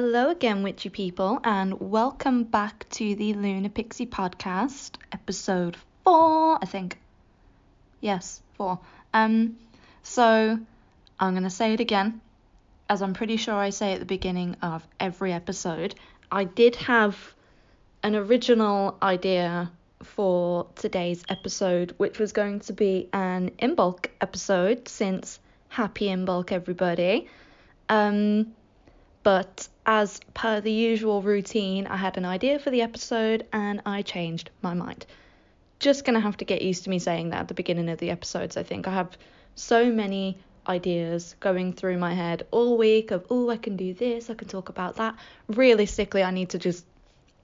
Hello again, witchy people, and welcome back to the Luna Pixie podcast, episode four, I think. Yes, four. Um, so I'm gonna say it again, as I'm pretty sure I say at the beginning of every episode. I did have an original idea for today's episode, which was going to be an Imbolc episode, since happy Imbolc, everybody. Um, but as per the usual routine, I had an idea for the episode and I changed my mind. Just gonna have to get used to me saying that at the beginning of the episodes, I think. I have so many ideas going through my head all week of, oh, I can do this, I can talk about that. Realistically, I need to just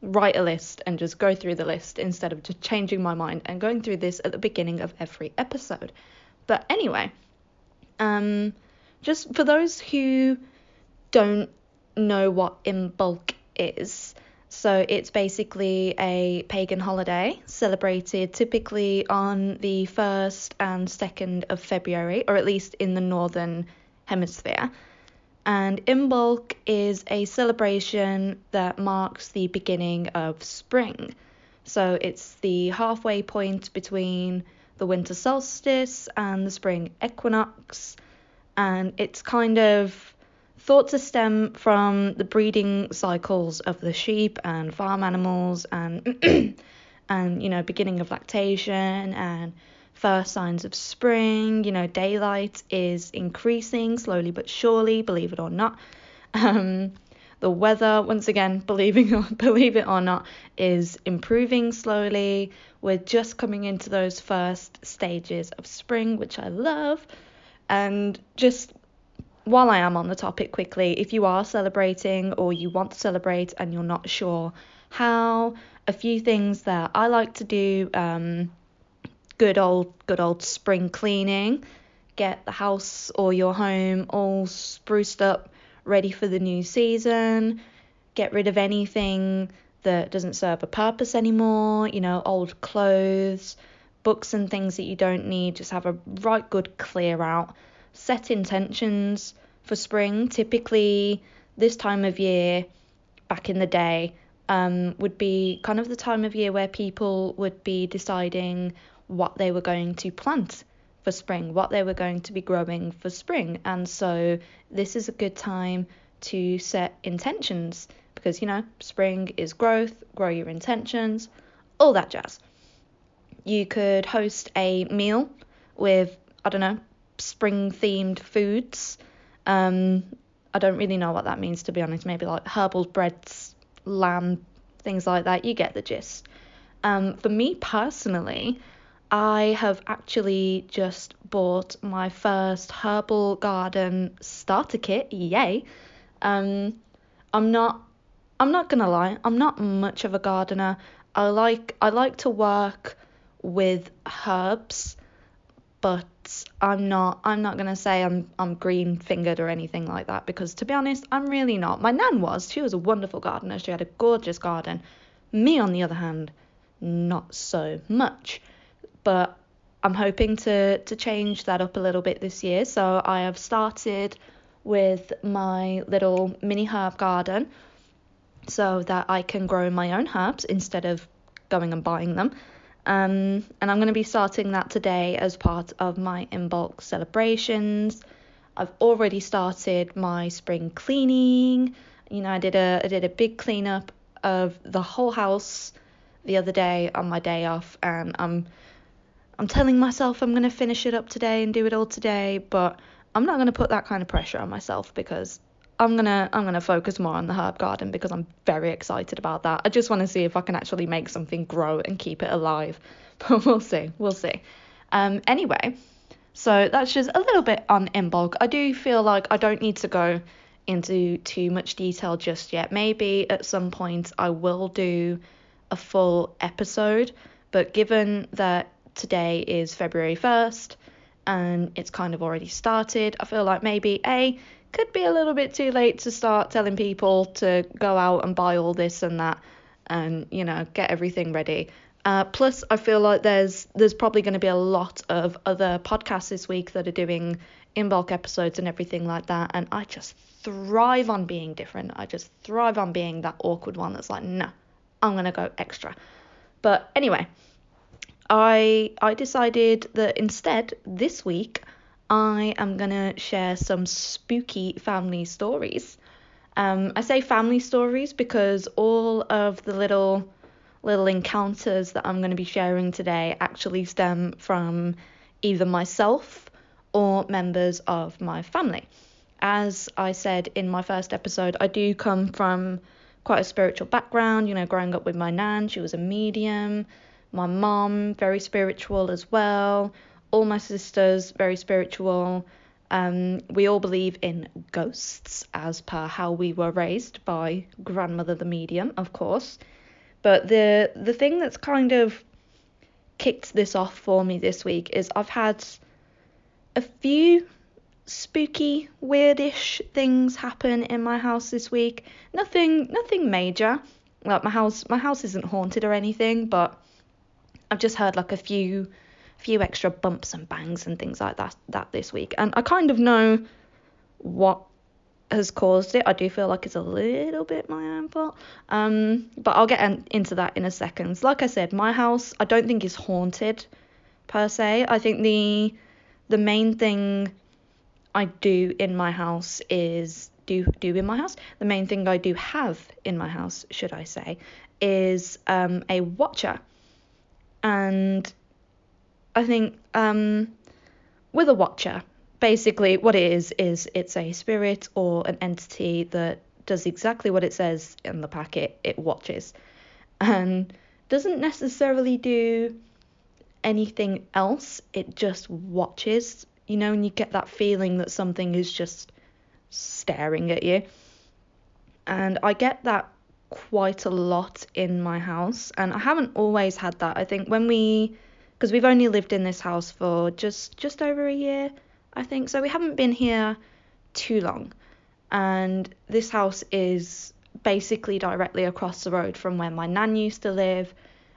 write a list and just go through the list instead of just changing my mind and going through this at the beginning of every episode. But anyway, um, just for those who don't know what Imbolc is, so it's basically a pagan holiday celebrated typically on the 1st and 2nd of February, or at least in the northern hemisphere. And Imbolc is a celebration that marks the beginning of spring. So it's the halfway point between the winter solstice and the spring equinox. And it's kind of thought to stem from the breeding cycles of the sheep and farm animals and and you know beginning of lactation and first signs of spring. You know daylight is increasing slowly but surely believe it or not. Um, the weather once again believing or believe it or not is improving slowly. We're just coming into those first stages of spring which i love. And just while I am on the topic quickly, if you are celebrating or you want to celebrate and you're not sure how, a few things that I like to do, um, good old good old spring cleaning, get the house or your home all spruced up, ready for the new season, get rid of anything that doesn't serve a purpose anymore, you know, old clothes, books and things that you don't need, just have a right good clear out set intentions for spring. Typically, this time of year, back in the day, um, would be kind of the time of year where people would be deciding what they were going to plant for spring, what they were going to be growing for spring. And so, this is a good time to set intentions because, you know, spring is growth, grow your intentions, all that jazz. You could host a meal with, I don't know, spring themed foods. Um, I don't really know what that means to be honest. Maybe like herbal breads, lamb, things like that. You get the gist. Um, for me personally, I have actually just bought my first herbal garden starter kit. Yay! Um, I'm not. I'm not gonna lie. I'm not much of a gardener. I like. I like to work with herbs, but I'm not I'm not gonna say I'm I'm green fingered or anything like that because to be honest I'm really not. My nan was she was a wonderful gardener. She had a gorgeous garden. Me on the other hand, not so much. But I'm hoping to to change that up a little bit this year. So I have started with my little mini herb garden so that I can grow my own herbs instead of going and buying them. Um, and I'm going to be starting that today as part of my Imbolc celebrations. I've already started my spring cleaning. You know, I did a I did a big cleanup of the whole house the other day on my day off, and I'm I'm telling myself I'm going to finish it up today and do it all today, but I'm not going to put that kind of pressure on myself because I'm gonna I'm gonna focus more on the herb garden because I'm very excited about that. I just want to see if I can actually make something grow and keep it alive. But we'll see, we'll see. Um, anyway, so that's just a little bit on Imbolc. I do feel like I don't need to go into too much detail just yet. Maybe at some point I will do a full episode, but given that today is February 1st and it's kind of already started, I feel like maybe A, could be a little bit too late to start telling people to go out and buy all this and that and, you know, get everything ready. Uh, plus, I feel like there's there's probably going to be a lot of other podcasts this week that are doing Imbolc episodes and everything like that, and I just thrive on being different. I just thrive on being that awkward one that's like, no, I'm gonna go extra. But anyway, I I decided that instead this week I am gonna share some spooky family stories. Um, I say family stories because all of the little little encounters that I'm going to be sharing today actually stem from either myself or members of my family. As I said in my first episode, I do come from quite a spiritual background, you know, growing up with my nan, she was a medium, my mom, very spiritual as well, all my sisters, very spiritual. Um, we all believe in ghosts as per how we were raised by grandmother the medium, of course. But the the thing that's kind of kicked this off for me this week is I've had a few spooky, weirdish things happen in my house this week. Nothing nothing major. Like my house my house isn't haunted or anything, but I've just heard like a few few extra bumps and bangs and things like that that this week. And I kind of know what has caused it. I do feel like it's a little bit my own fault. Um, but I'll get in, into that in a second. Like I said, my house I don't think is haunted per se. I think the the main thing I do in my house is do do in my house. The main thing I do have in my house, should I say, is um, a watcher. And I think um, with a watcher, basically what it is is it's a spirit or an entity that does exactly what it says in the packet it watches and doesn't necessarily do anything else. It just watches you know and you get that feeling that something is just staring at you. And i get that quite a lot in my house and i haven't always had that. I think when we because we've only lived in this house for just just over a year I think. So we haven't been here too long. And this house is basically directly across the road from where my nan used to live.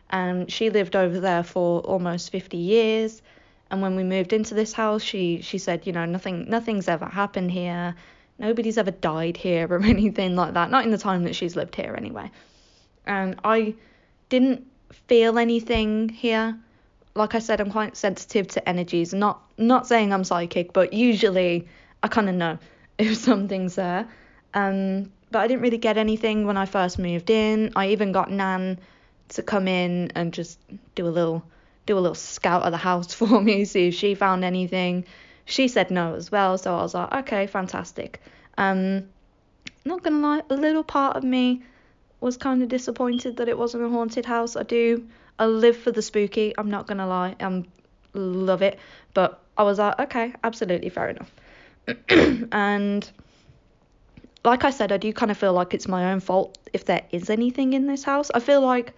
And she lived over there for almost 50 years. And when we moved into this house, she she said, you know, nothing nothing's ever happened here. Nobody's ever died here or anything like that. Not in the time that she's lived here anyway. And I didn't feel anything here like I said, I'm quite sensitive to energies. Not not saying I'm psychic, but usually I kind of know if something's there. Um, but I didn't really get anything when I first moved in. I even got Nan to come in and just do a little do a little scout of the house for me, see if she found anything. She said no as well, so I was like, okay, fantastic. Um, not gonna lie, a little part of me was kind of disappointed that it wasn't a haunted house. I do I live for the spooky. I'm not gonna lie. I love it. But I was like, okay, absolutely fair enough. and like I said, I do kind of feel like it's my own fault if there is anything in this house. I feel like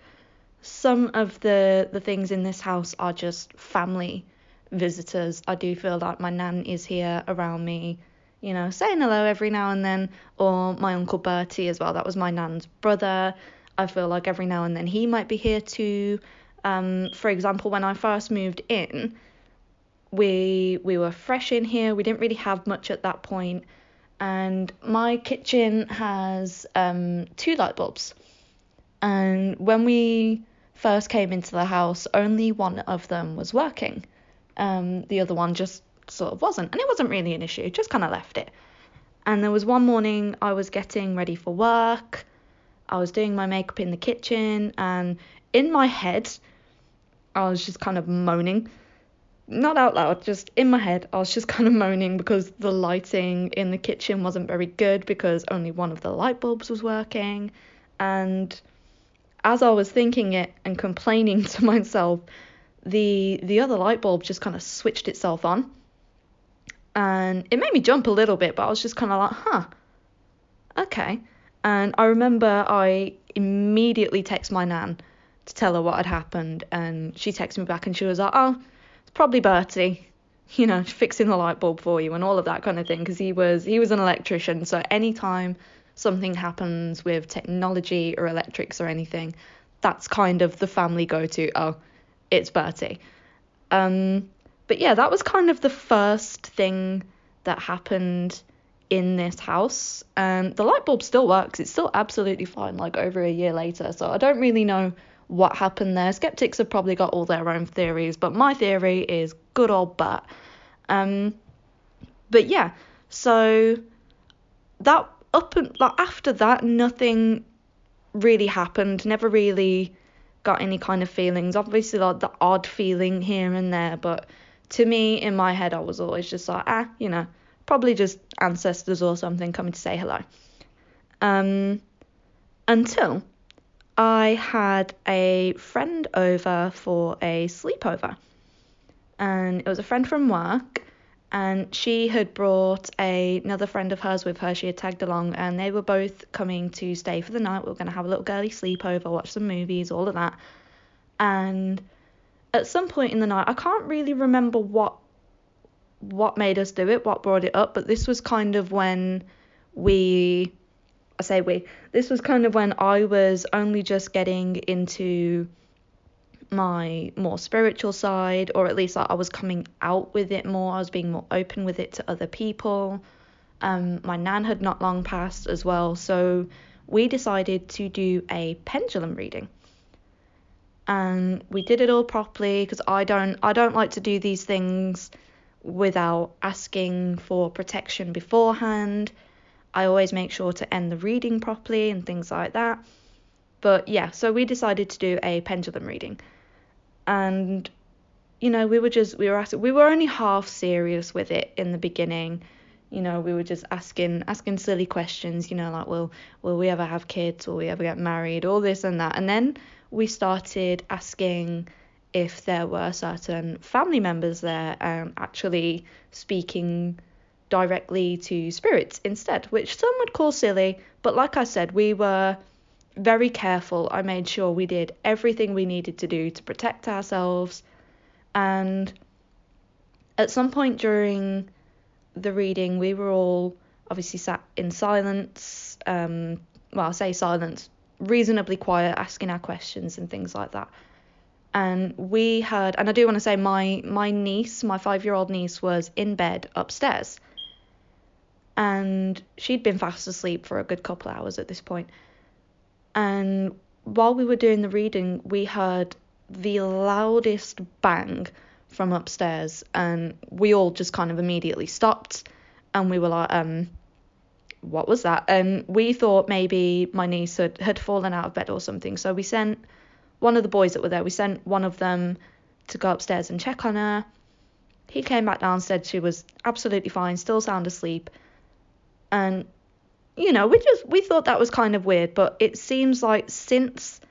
some of the the things in this house are just family visitors. I do feel like my nan is here around me, you know, saying hello every now and then, or my uncle Bertie as well. That was my nan's brother. I feel like every now and then he might be here too. Um, for example, when I first moved in, we we were fresh in here. We didn't really have much at that point, and my kitchen has um, two light bulbs. And when we first came into the house, only one of them was working. Um, the other one just sort of wasn't, and it wasn't really an issue. Just kind of left it. And there was one morning I was getting ready for work. I was doing my makeup in the kitchen, and in my head, I was just kind of moaning. Not out loud, just in my head, I was just kind of moaning because the lighting in the kitchen wasn't very good because only one of the light bulbs was working. And as I was thinking it and complaining to myself, the the other light bulb just kind of switched itself on. And it made me jump a little bit, but I was just kind of like, huh, okay. And I remember I immediately text my nan to tell her what had happened, and she texted me back and she was like, "Oh, it's probably Bertie, you know, fixing the light bulb for you and all of that kind of thing," because he was he was an electrician. So anytime something happens with technology or electrics or anything, that's kind of the family go to. Oh, it's Bertie. Um, but yeah, that was kind of the first thing that happened in this house. And the light bulb still works. It's still absolutely fine, like over a year later. So I don't really know what happened there. Skeptics have probably got all their own theories, but my theory is good old Bert. Um, but yeah, so that up and like after that, nothing really happened. Never really got any kind of feelings. Obviously, like the odd feeling here and there, but to me, in my head, I was always just like, ah, you know, probably just ancestors or something coming to say hello. Um, until I had a friend over for a sleepover. And it was a friend from work, and she had brought a, another friend of hers with her. She had tagged along, and they were both coming to stay for the night. We were going to have a little girly sleepover, watch some movies, all of that. And at some point in the night, I can't really remember what what made us do it, what brought it up, but this was kind of when we I say we. This was kind of when I was only just getting into my more spiritual side, or at least like, I was coming out with it more. I was being more open with it to other people. Um, my nan had not long passed as well, so we decided to do a pendulum reading. And we did it all properly because I don't I don't like to do these things without asking for protection beforehand. I always make sure to end the reading properly and things like that. But yeah, so we decided to do a pendulum reading. And you know, we were just we were asking, we were only half serious with it in the beginning. You know, we were just asking asking silly questions, you know, like will will we ever have kids? Will we ever get married? All this and that. And then we started asking if there were certain family members there um, actually speaking directly to spirits instead, which some would call silly, but like I said, we were very careful. I made sure we did everything we needed to do to protect ourselves. And at some point during the reading, we were all obviously sat in silence. Um, well, I say silence, reasonably quiet, asking our questions and things like that. And we heard, and I do want to say, my my niece, my five year old niece, was in bed upstairs and she'd been fast asleep for a good couple of hours at this point. And while we were doing the reading, we heard the loudest bang from upstairs, and we all just kind of immediately stopped, and we were like, um, what was that? And we thought maybe my niece had, had fallen out of bed or something. So we sent one of the boys that were there, we sent one of them to go upstairs and check on her. He came back down, said she was absolutely fine, still sound asleep and you know we just we thought that was kind of weird but it seems like since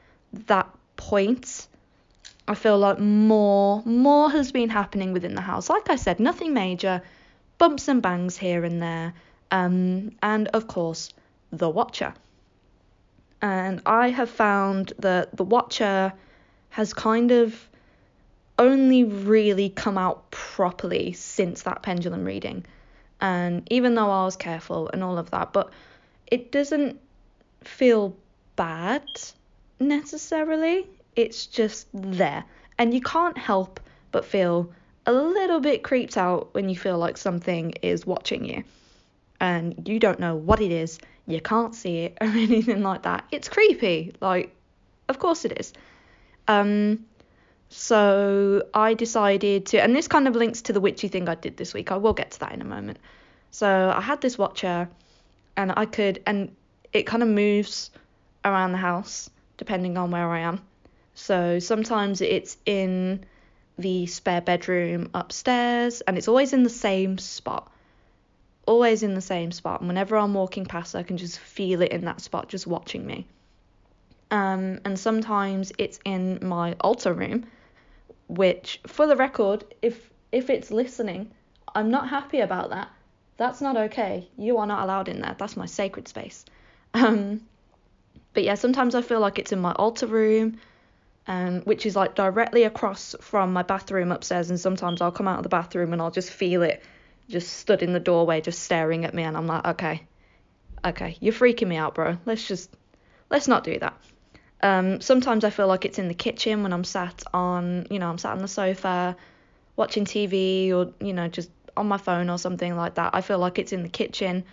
that point i feel like more more has been happening within the house. Like i said nothing major bumps and bangs here and there um, and of course the watcher. And i have found that the watcher has kind of only really come out properly since that pendulum reading and even though I was careful and all of that, but it doesn't feel bad necessarily. It's just there. And you can't help but feel a little bit creeped out when you feel like something is watching you and you don't know what it is, you can't see it or anything like that. It's creepy. Like, of course it is. Um, so I decided to, and this kind of links to the witchy thing I did this week. I will get to that in a moment. So I had this watcher, and I could, and it kind of moves around the house depending on where I am. So sometimes it's in the spare bedroom upstairs, and it's always in the same spot. Always in the same spot. And whenever I'm walking past, I can just feel it in that spot, just watching me. Um, and sometimes it's in my altar room which for the record, if if it's listening, I'm not happy about that. That's not okay. You are not allowed in there. That's my sacred space. Um, but yeah, sometimes I feel like it's in my altar room, um, which is like directly across from my bathroom upstairs. And sometimes I'll come out of the bathroom and I'll just feel it just stood in the doorway, just staring at me. And I'm like, okay, okay, you're freaking me out, bro. Let's just, let's not do that. Um, sometimes I feel like it's in the kitchen when I'm sat on, you know, I'm sat on the sofa watching TV or, you know, just on my phone or something like that. I feel like it's in the kitchen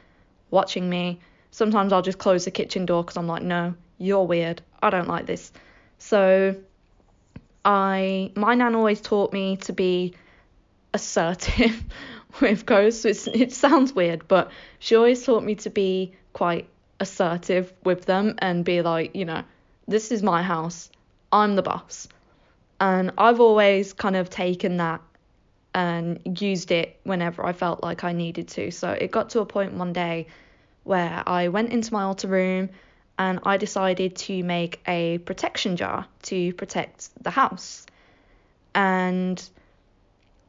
watching me. Sometimes I'll just close the kitchen door because I'm like, no, you're weird. I don't like this. So I, my nan always taught me to be assertive with ghosts. It's, it sounds weird, but she always taught me to be quite assertive with them and be like, you know, this is my house. I'm the boss. And I've always kind of taken that and used it whenever I felt like I needed to. So it got to a point one day where I went into my altar room and I decided to make a protection jar to protect the house. And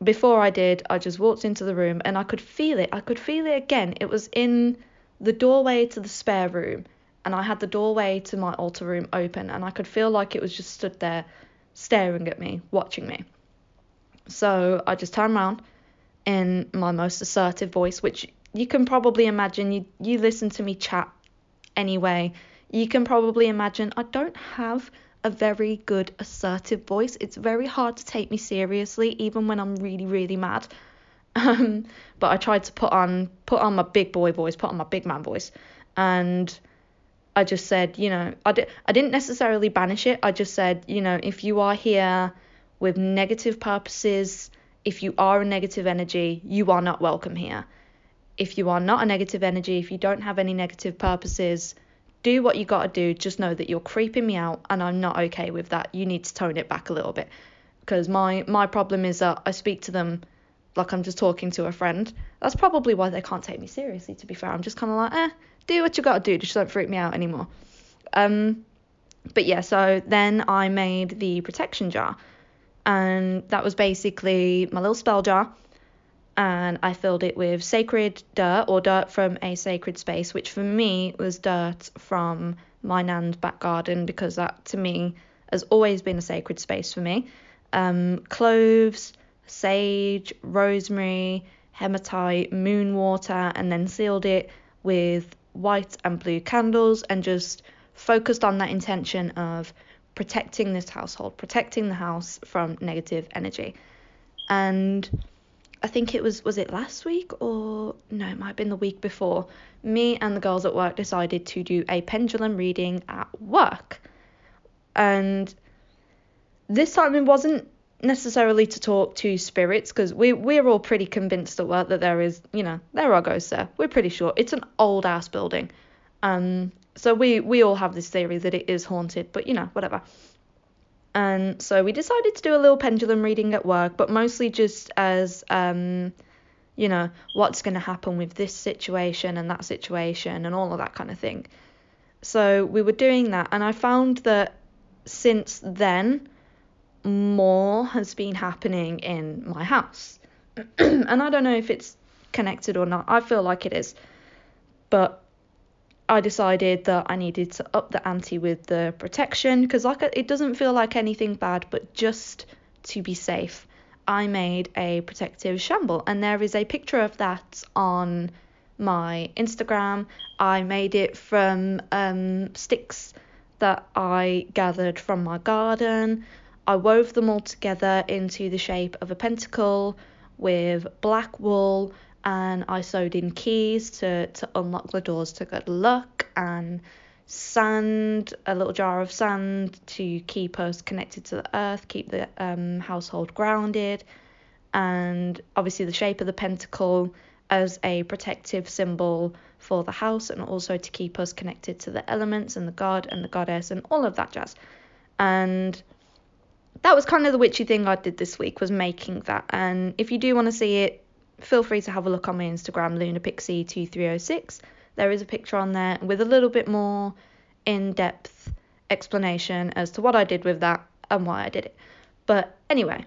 before I did, I just walked into the room and I could feel it. I could feel it again. It was in the doorway to the spare room and I had the doorway to my altar room open, and I could feel like it was just stood there staring at me, watching me. So I just turned around in my most assertive voice, which you can probably imagine. You you listen to me chat anyway. You can probably imagine I don't have a very good assertive voice. It's very hard to take me seriously, even when I'm really really mad. Um, but I tried to put on put on my big boy voice, put on my big man voice, and I just said, you know, I, di- I didn't necessarily banish it. I just said, you know, if you are here with negative purposes, if you are a negative energy, you are not welcome here. If you are not a negative energy, if you don't have any negative purposes, do what you got to do. Just know that you're creeping me out and I'm not okay with that. You need to tone it back a little bit. Because my, my problem is that I speak to them like I'm just talking to a friend. That's probably why they can't take me seriously, to be fair. I'm just kind of like, eh, do what you got to do, just don't freak me out anymore. Um, but yeah, so then I made the protection jar, and that was basically my little spell jar. And I filled it with sacred dirt or dirt from a sacred space, which for me was dirt from my nan's back garden because that to me has always been a sacred space for me. Um, cloves, sage, rosemary, hematite, moon water, and then sealed it with white and blue candles and just focused on that intention of protecting this household, protecting the house from negative energy. And I think it was was it last week or no, it might have been the week before. Me and the girls at work decided to do a pendulum reading at work. And this time it wasn't necessarily to talk to spirits because we we're all pretty convinced at work that there is you know there are ghosts there. We're pretty sure. It's an old ass building. Um so we we all have this theory that it is haunted but you know whatever. And so we decided to do a little pendulum reading at work but mostly just as um you know what's going to happen with this situation and that situation and all of that kind of thing. So we were doing that and i found that since then more has been happening in my house. and I don't know if it's connected or not. I feel like it is. But I decided that I needed to up the ante with the protection because like it doesn't feel like anything bad, but just to be safe, I made a protective shamble and there is a picture of that on my Instagram. I made it from um, sticks that I gathered from my garden. I wove them all together into the shape of a pentacle with black wool and I sewed in keys to, to unlock the doors to good luck and sand, a little jar of sand to keep us connected to the earth, keep the um, household grounded, and obviously the shape of the pentacle as a protective symbol for the house and also to keep us connected to the elements and the god and the goddess and all of that jazz. And that was kind of the witchy thing I did this week was making that. And if you do want to see it, feel free to have a look on my Instagram, lunapixie2306. There is a picture on there with a little bit more in-depth explanation as to what I did with that and why I did it. But anyway,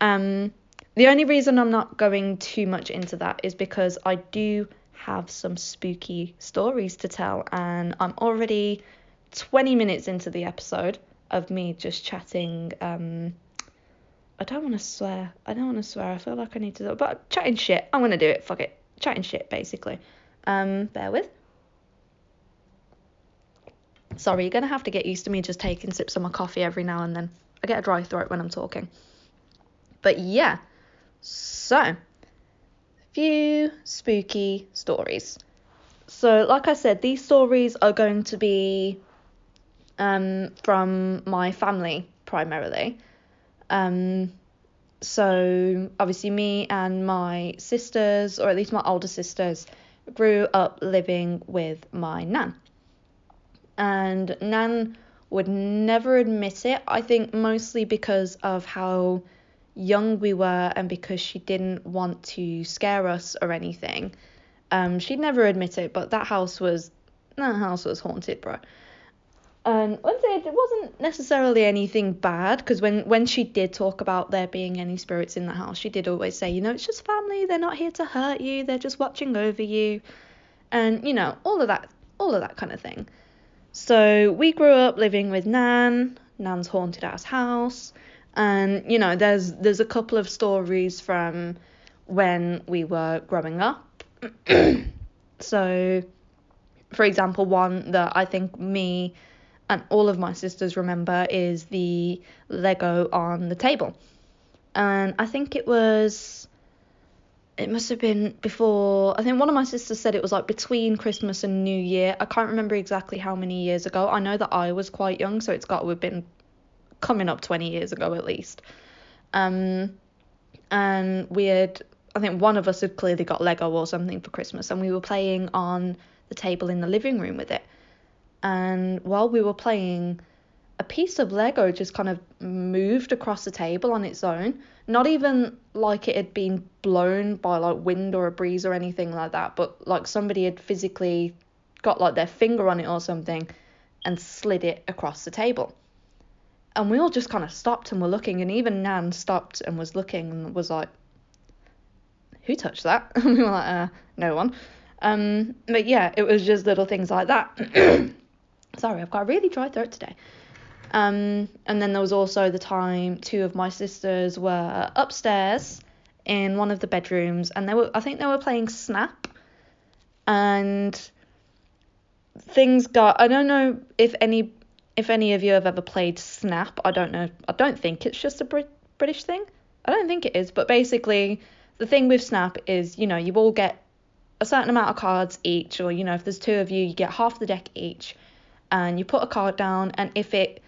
um, the only reason I'm not going too much into that is because I do have some spooky stories to tell, and I'm already 20 minutes into the episode of me just chatting. Um, I don't want to swear. I don't want to swear. I feel like I need to, but chatting shit. I'm gonna do it. Fuck it. Chatting shit, basically. Um, bear with. Sorry, you're gonna have to get used to me just taking sips of my coffee every now and then. I get a dry throat when I'm talking. But yeah, so few spooky stories. So, like I said, these stories are going to be um, from my family primarily. Um, so, obviously, me and my sisters, or at least my older sisters, grew up living with my nan. And nan would never admit it, I think mostly because of how young we were and because she didn't want to scare us or anything. Um, she'd never admit it, but that house was that house was haunted, bro. And one thing, it wasn't necessarily anything bad because when when she did talk about there being any spirits in the house, she did always say, you know, it's just family. They're not here to hurt you. They're just watching over you, and you know all of that, all of that kind of thing. So we grew up living with Nan, Nan's haunted ass house, and you know there's there's a couple of stories from when we were growing up. so, for example, one that I think me and all of my sisters remember is the Lego on the table. And I think it was, it must have been before, I think one of my sisters said it was like between Christmas and New Year. I can't remember exactly how many years ago. I know that I was quite young, so it's got to have been coming up 20 years ago at least. Um, and we had, I think one of us had clearly got Lego or something for Christmas, and we were playing on the table in the living room with it and while we were playing, a piece of Lego just kind of moved across the table on its own. Not even like it had been blown by like wind or a breeze or anything like that, but like somebody had physically got like their finger on it or something and slid it across the table. And we all just kind of stopped and were looking, and even Nan stopped and was looking and was like, Who touched that? And we were like, uh, no one. Um, but yeah, it was just little things like that. Sorry, I've got a really dry throat today. Um, and then there was also the time two of my sisters were upstairs in one of the bedrooms, and they were I think they were playing Snap, and things got I don't know if any if any of you have ever played Snap. I don't know. I don't think it's just a Brit- British thing. I don't think it is, but basically the thing with Snap is you know you all get a certain amount of cards each, or you know if there's two of you, you get half the deck each and you put a card down and if it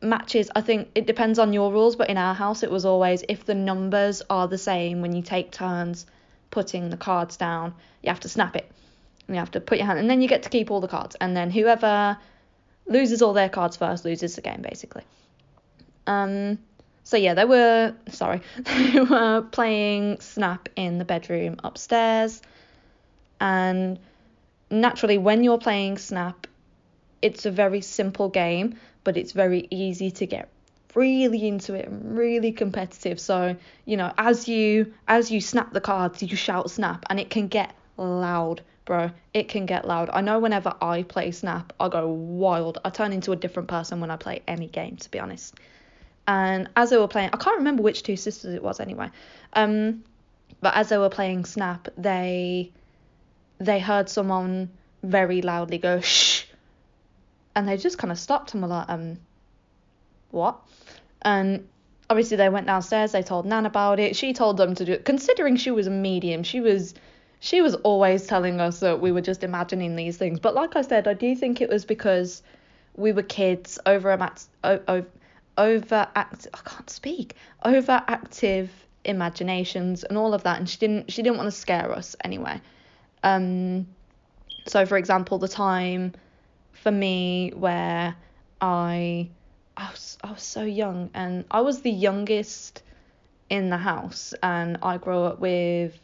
matches I think it depends on your rules but in our house it was always if the numbers are the same when you take turns putting the cards down you have to snap it. You have to put your hand and then you get to keep all the cards and then whoever loses all their cards first loses the game basically. Um so yeah they were sorry they were playing snap in the bedroom upstairs and naturally when you're playing snap it's a very simple game, but it's very easy to get really into it and really competitive. So, you know, as you as you snap the cards, you shout snap and it can get loud, bro. It can get loud. I know whenever I play snap, I go wild. I turn into a different person when I play any game, to be honest. And as they were playing, I can't remember which two sisters it was anyway. Um, but as they were playing snap, they they heard someone very loudly go shh and they just kind of stopped and were like, um, what? And obviously they went downstairs. They told Nan about it. She told them to do it. Considering she was a medium, she was she was always telling us that we were just imagining these things. But like I said, I do think it was because we were kids, over over overact I can't speak overactive imaginations and all of that, and she didn't she didn't want to scare us anyway. Um, so for example, the time for me where I I was, I was so young and I was the youngest in the house and I grew up with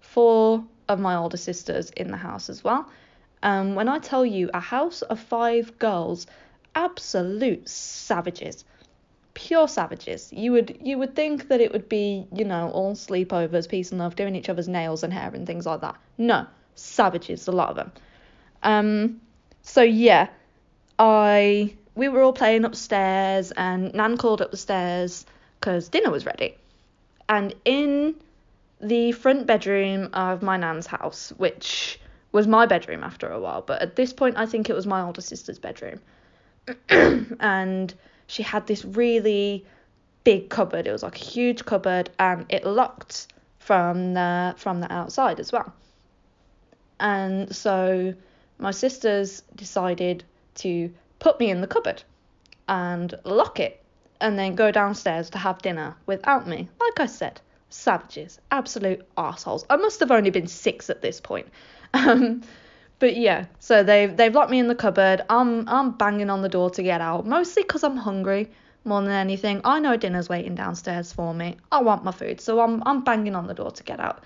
four of my older sisters in the house as well. Um, when I tell you a house of five girls, absolute savages, pure savages. You would you would think that it would be you know all sleepovers, peace and love, doing each other's nails and hair and things like that. No, savages, a lot of them. Um, so yeah, I we were all playing upstairs and Nan called up the stairs because dinner was ready. And in the front bedroom of my nan's house, which was my bedroom after a while, but at this point I think it was my older sister's bedroom. and she had this really big cupboard. It was like a huge cupboard and it locked from the from the outside as well. And so my sisters decided to put me in the cupboard and lock it and then go downstairs to have dinner without me. Like I said, savages, absolute assholes. I must have only been six at this point. Um, but yeah, so they've they've locked me in the cupboard. I'm I'm banging on the door to get out, mostly because I'm hungry more than anything. I know dinner's waiting downstairs for me. I want my food, so I'm I'm banging on the door to get out.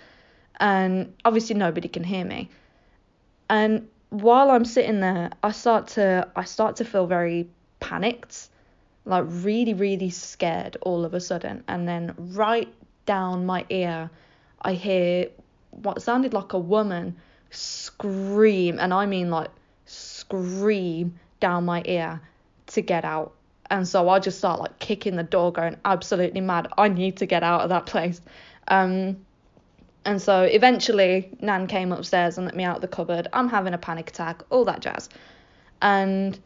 And obviously nobody can hear me. And while I'm sitting there, I start to I start to feel very panicked, like really really scared all of a sudden. And then right down my ear, I hear what sounded like a woman scream, and I mean like scream down my ear to get out. And so I just start like kicking the door, going absolutely mad. I need to get out of that place. Um, and so eventually, Nan came upstairs and let me out of the cupboard. I'm having a panic attack, all that jazz. And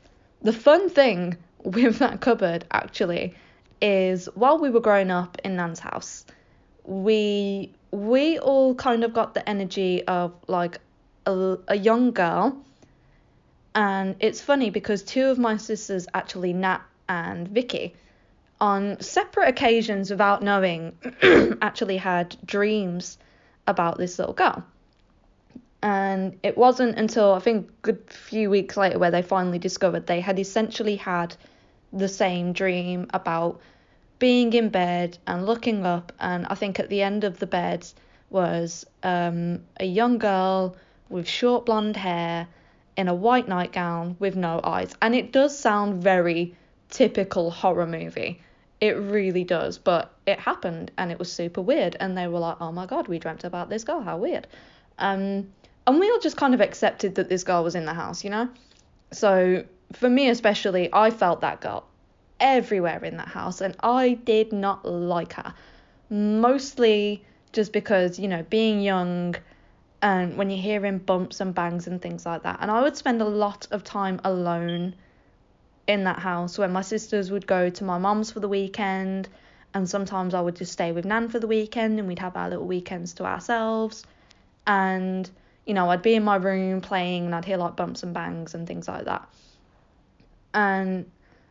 the fun thing with that cupboard actually is while we were growing up in Nan's house, we we all kind of got the energy of like a, a young girl. And it's funny because two of my sisters, actually Nat and Vicky, on separate occasions without knowing, actually had dreams about this little girl. And it wasn't until I think a good few weeks later where they finally discovered they had essentially had the same dream about being in bed and looking up. And I think at the end of the bed was um, a young girl with short blonde hair in a white nightgown with no eyes. And it does sound very typical horror movie. It really does, but it happened and it was super weird. And they were like, oh my god, we dreamt about this girl, how weird. Um, and we all just kind of accepted that this girl was in the house, you know? So for me especially, I felt that girl everywhere in that house and I did not like her. Mostly just because, you know, being young and when you're hearing bumps and bangs and things like that. And I would spend a lot of time alone in that house when my sisters would go to my mom's for the weekend and sometimes I would just stay with Nan for the weekend and we'd have our little weekends to ourselves. And you know I'd be in my room playing and I'd hear like bumps and bangs and things like that. And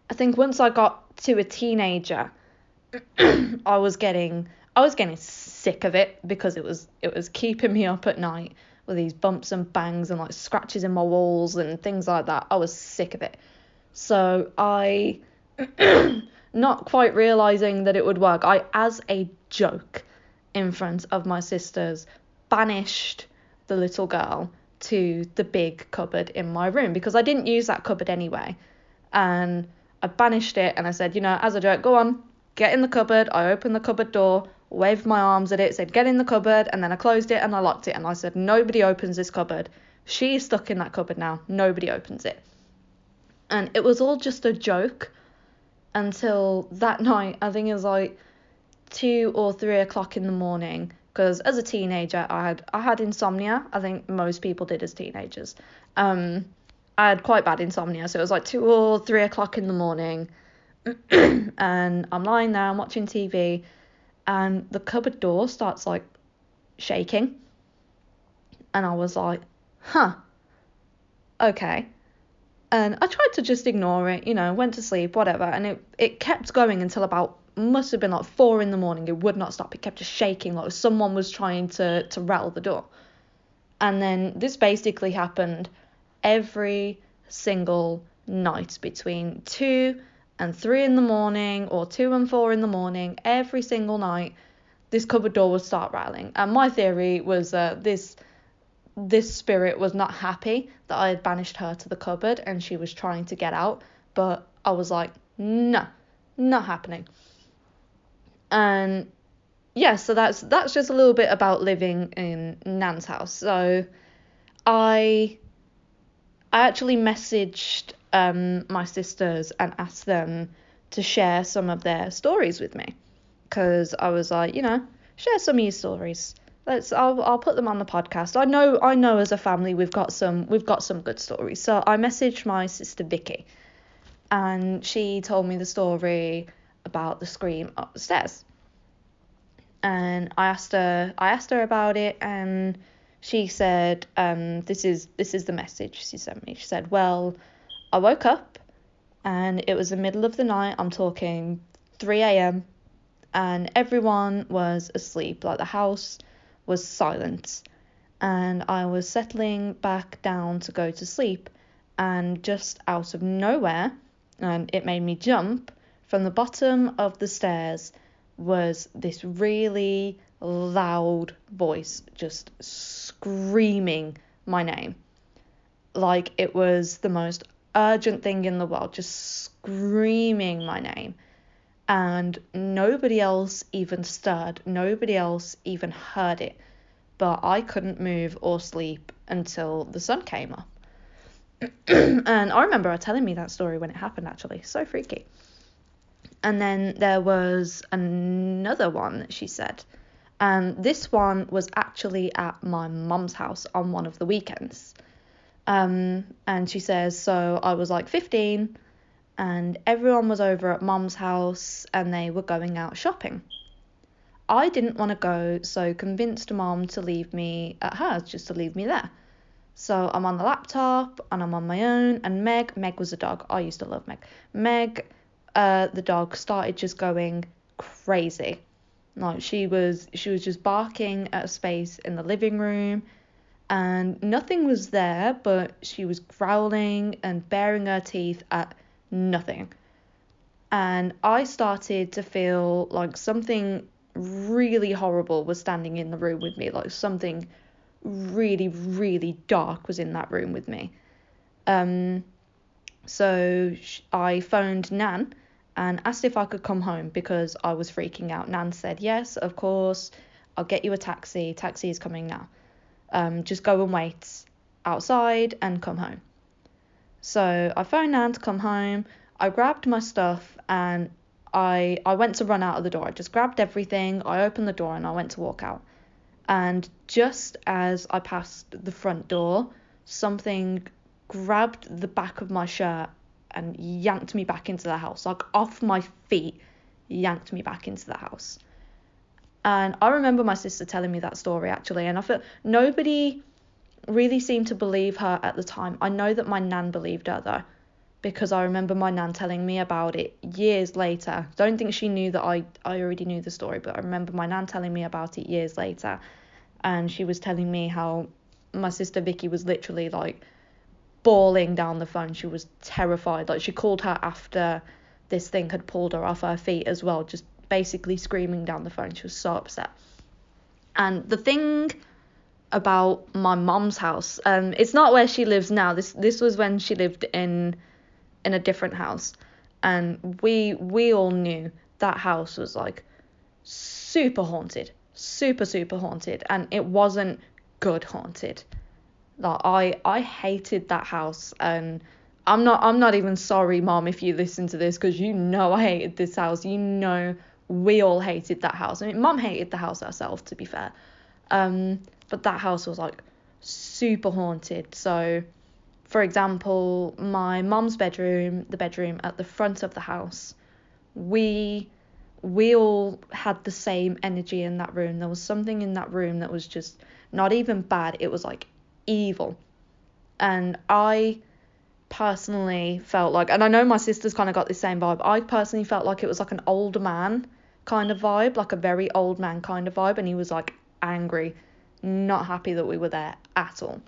I think once I got to a teenager I was getting I was getting sick of it because it was it was keeping me up at night with these bumps and bangs and like scratches in my walls and things like that. I was sick of it so I, not quite realizing that it would work, I, as a joke in front of my sisters, banished the little girl to the big cupboard in my room because I didn't use that cupboard anyway. And I banished it and I said, you know, as a joke, go on, get in the cupboard. I opened the cupboard door, waved my arms at it, said, get in the cupboard, and then I closed it and I locked it. And I said, nobody opens this cupboard. She's stuck in that cupboard now. Nobody opens it. And it was all just a joke until that night, I think it was like two or three o'clock in the morning. Because as a teenager, I had I had insomnia. I think most people did as teenagers. Um, I had quite bad insomnia, so it was like two or three o'clock in the morning, and I'm lying there, I'm watching TV, and the cupboard door starts like shaking, and I was like, huh, okay. And I tried to just ignore it, you know, went to sleep, whatever, and it, it kept going until about must have been like four in the morning. It would not stop. It kept just shaking like someone was trying to to rattle the door. And then this basically happened every single night between two and three in the morning or two and four in the morning. Every single night, this cupboard door would start rattling. And my theory was that this this spirit was not happy that I had banished her to the cupboard and she was trying to get out, but I was like, no, not happening. And yeah, so that's that's just a little bit about living in Nan's house. So I I actually messaged um, my sisters and asked them to share some of their stories with me because I was like, you know, share some of your stories let's I'll I'll put them on the podcast. I know I know as a family we've got some we've got some good stories. So I messaged my sister Vicky and she told me the story about the scream up the stairs. And I asked her I asked her about it and she said, um, this is this is the message she sent me. She said, Well, I woke up and it was the middle of the night, I'm talking 3 a.m. and everyone was asleep, like the house was silence, And I was settling back down to go to sleep, and just out of nowhere, and it made me jump, from the bottom of the stairs was this really loud voice just screaming my name. Like it was the most urgent thing in the world, just screaming my name. And nobody else even stirred, nobody else even heard it. But I couldn't move or sleep until the sun came up. and I remember her telling me that story when it happened, actually. So freaky. And then there was another one that she said. And this one was actually at my mum's house on one of the weekends. Um, and she says, so I was like 15 and everyone was over at mum's house and they were going out shopping. I didn't want to go, so convinced mum to leave me at hers, just to leave me there. So I'm on the laptop and I'm on my own. And Meg, Meg was a dog. I used to love Meg. Meg, uh, the dog, started just going crazy. Like she was, she was just barking at a space in the living room and nothing was there, but she was growling and baring her teeth at nothing. And I started to feel like something really horrible was standing in the room with me, like something really, really dark was in that room with me. Um, so I phoned Nan and asked if I could come home because I was freaking out. Nan said, Yes, of course, I'll get you a taxi. Taxi is coming now um, just go and wait outside and come home. So I phoned Nan to come home. I grabbed my stuff and I I went to run out of the door. I just grabbed everything. I opened the door and I went to walk out. And just as I passed the front door, something grabbed the back of my shirt and yanked me back into the house, like off my feet, yanked me back into the house. And I remember my sister telling me that story actually, and I feel nobody really seemed to believe her at the time. I know that my nan believed her though, because I remember my nan telling me about it years later. Don't think she knew that I, I already knew the story, but I remember my nan telling me about it years later. And she was telling me how my sister Vicky was literally like bawling down the phone. She was terrified. Like she called her after this thing had pulled her off her feet as well, just basically screaming down the phone. She was so upset. And the thing about my mom's house, um, it's not where she lives now. This this was when she lived in in a different house, and we we all knew that house was like super haunted, super super haunted, and it wasn't good haunted. Like I I hated that house and. I'm not I'm not even sorry mom if you listen to this because you know I hated this house. You know we all hated that house. I mean, mum hated the house herself, to be fair. Um, but that house was like super haunted. So, for example, my mum's bedroom, the bedroom at the front of the house, we we all had the same energy in that room. There was something in that room that was just not even bad. It was like evil. And I personally felt like, and I know my sister's kind of got the same vibe. I personally felt like it was like an older man kind of vibe, like a very old man kind of vibe, and he was like angry, not happy that we were there at all.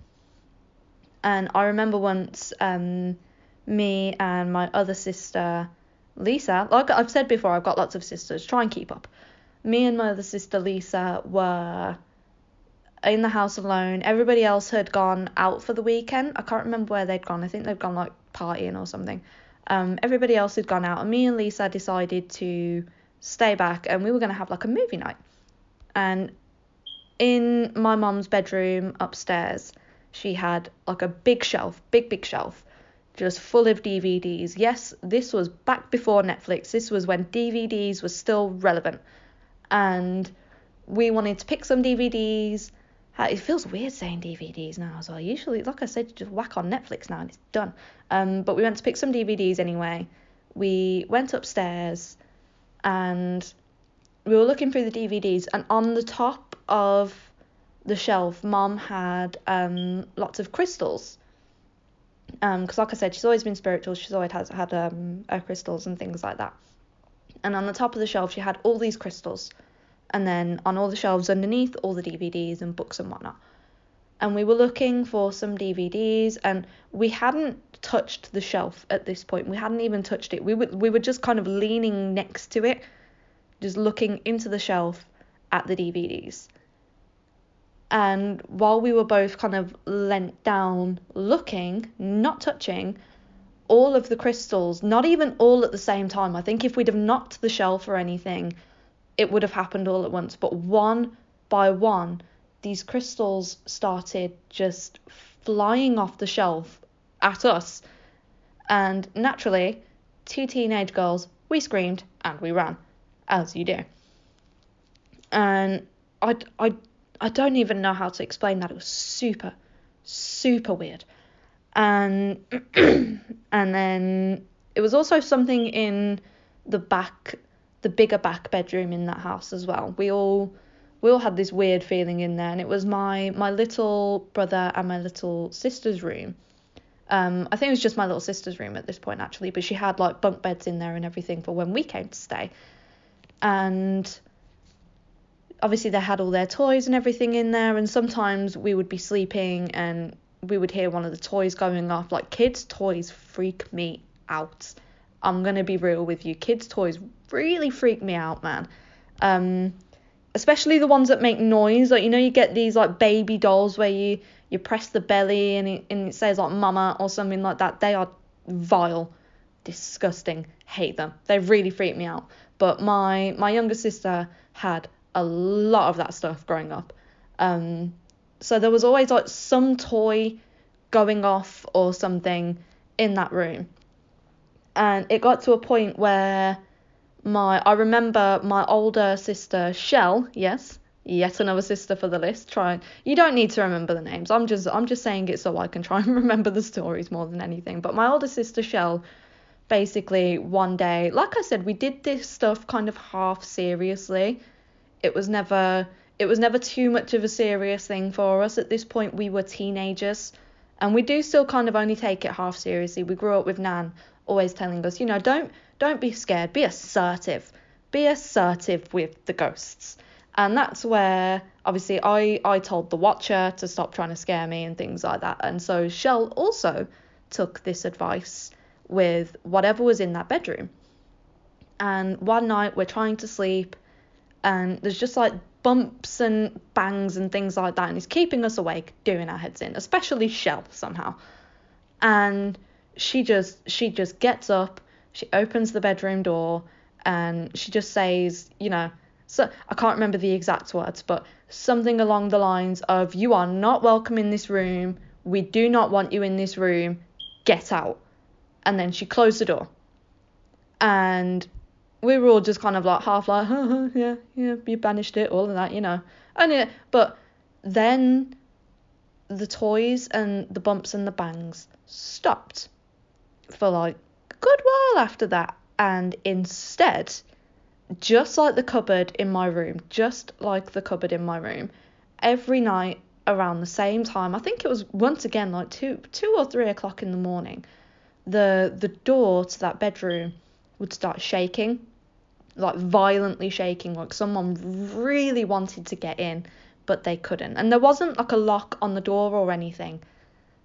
And I remember once um, me and my other sister, Lisa, like I've said before, I've got lots of sisters, try and keep up. Me and my other sister, Lisa, were in the house alone. Everybody else had gone out for the weekend. I can't remember where they'd gone. I think they'd gone like partying or something. Um, everybody else had gone out, and me and Lisa decided to stay back and we were going to have like a movie night. And in my mum's bedroom upstairs, she had like a big shelf, big, big shelf, just full of DVDs. Yes, this was back before Netflix. This was when DVDs were still relevant. And we wanted to pick some DVDs, it feels weird saying DVDs now as well. Usually, like I said, you just whack on Netflix now and it's done. Um, but we went to pick some DVDs anyway. We went upstairs and we were looking through the DVDs, and on the top of the shelf, Mom had um, lots of crystals. Because, um, like I said, she's always been spiritual. She's always has had um, her crystals and things like that. And on the top of the shelf, she had all these crystals and then on all the shelves underneath, all the DVDs and books and whatnot. And we were looking for some DVDs, and we hadn't touched the shelf at this point. We hadn't even touched it. We were we were just kind of leaning next to it, just looking into the shelf at the DVDs. And while we were both kind of leant down looking, not touching, all of the crystals, not even all at the same time. I think if we'd have knocked the shelf or anything, it would have happened all at once. But one by one, these crystals started just flying off the shelf at us. And naturally, two teenage girls, we screamed and we ran, as you do. And I, I, I don't even know how to explain that. It was super, super weird. And and then it was also something in the back the bigger back bedroom in that house as well. We all we all had this weird feeling in there, and it was my my little brother and my little sister's room. Um, I think it was just my little sister's room at this point actually, but she had like bunk beds in there and everything for when we came to stay. And obviously they had all their toys and everything in there, and sometimes we would be sleeping and we would hear one of the toys going off. Like kids' toys freak me out. I'm gonna be real with you. Kids' toys really freak me out, man. Um, especially the ones that make noise. Like you know, you get these like baby dolls where you you press the belly and it and it says like mama or something like that. They are vile, disgusting. Hate them. They really freak me out. But my my younger sister had a lot of that stuff growing up. Um, so there was always like some toy going off or something in that room. And it got to a point where my I remember my older sister Shell, yes, yet another sister for the list. Try you don't need to remember the names. I'm just I'm just saying it so I can try and remember the stories more than anything. But my older sister Shell basically one day, like I said, we did this stuff kind of half seriously. It was never it was never too much of a serious thing for us. At this point we were teenagers and we do still kind of only take it half seriously. We grew up with Nan always telling us, you know, don't don't be scared, be assertive. Be assertive with the ghosts. And that's where obviously I, I told the watcher to stop trying to scare me and things like that. And so Shell also took this advice with whatever was in that bedroom. And one night we're trying to sleep and there's just like bumps and bangs and things like that and it's keeping us awake, doing our heads in, especially Shell somehow. And she just she just gets up she opens the bedroom door and she just says, you know, so I can't remember the exact words, but something along the lines of, "You are not welcome in this room. We do not want you in this room. Get out." And then she closed the door. And we were all just kind of like half like, yeah, yeah, you banished it, all of that, you know. And it, but then the toys and the bumps and the bangs stopped for like a good while after that. And instead, just like the cupboard in my room, just like the cupboard in my room, every night around the same time, I think it was once again like two two or three o'clock in the morning, the the door to that bedroom would start shaking, like violently shaking, like someone really wanted to get in, but they couldn't. And there wasn't like a lock on the door or anything.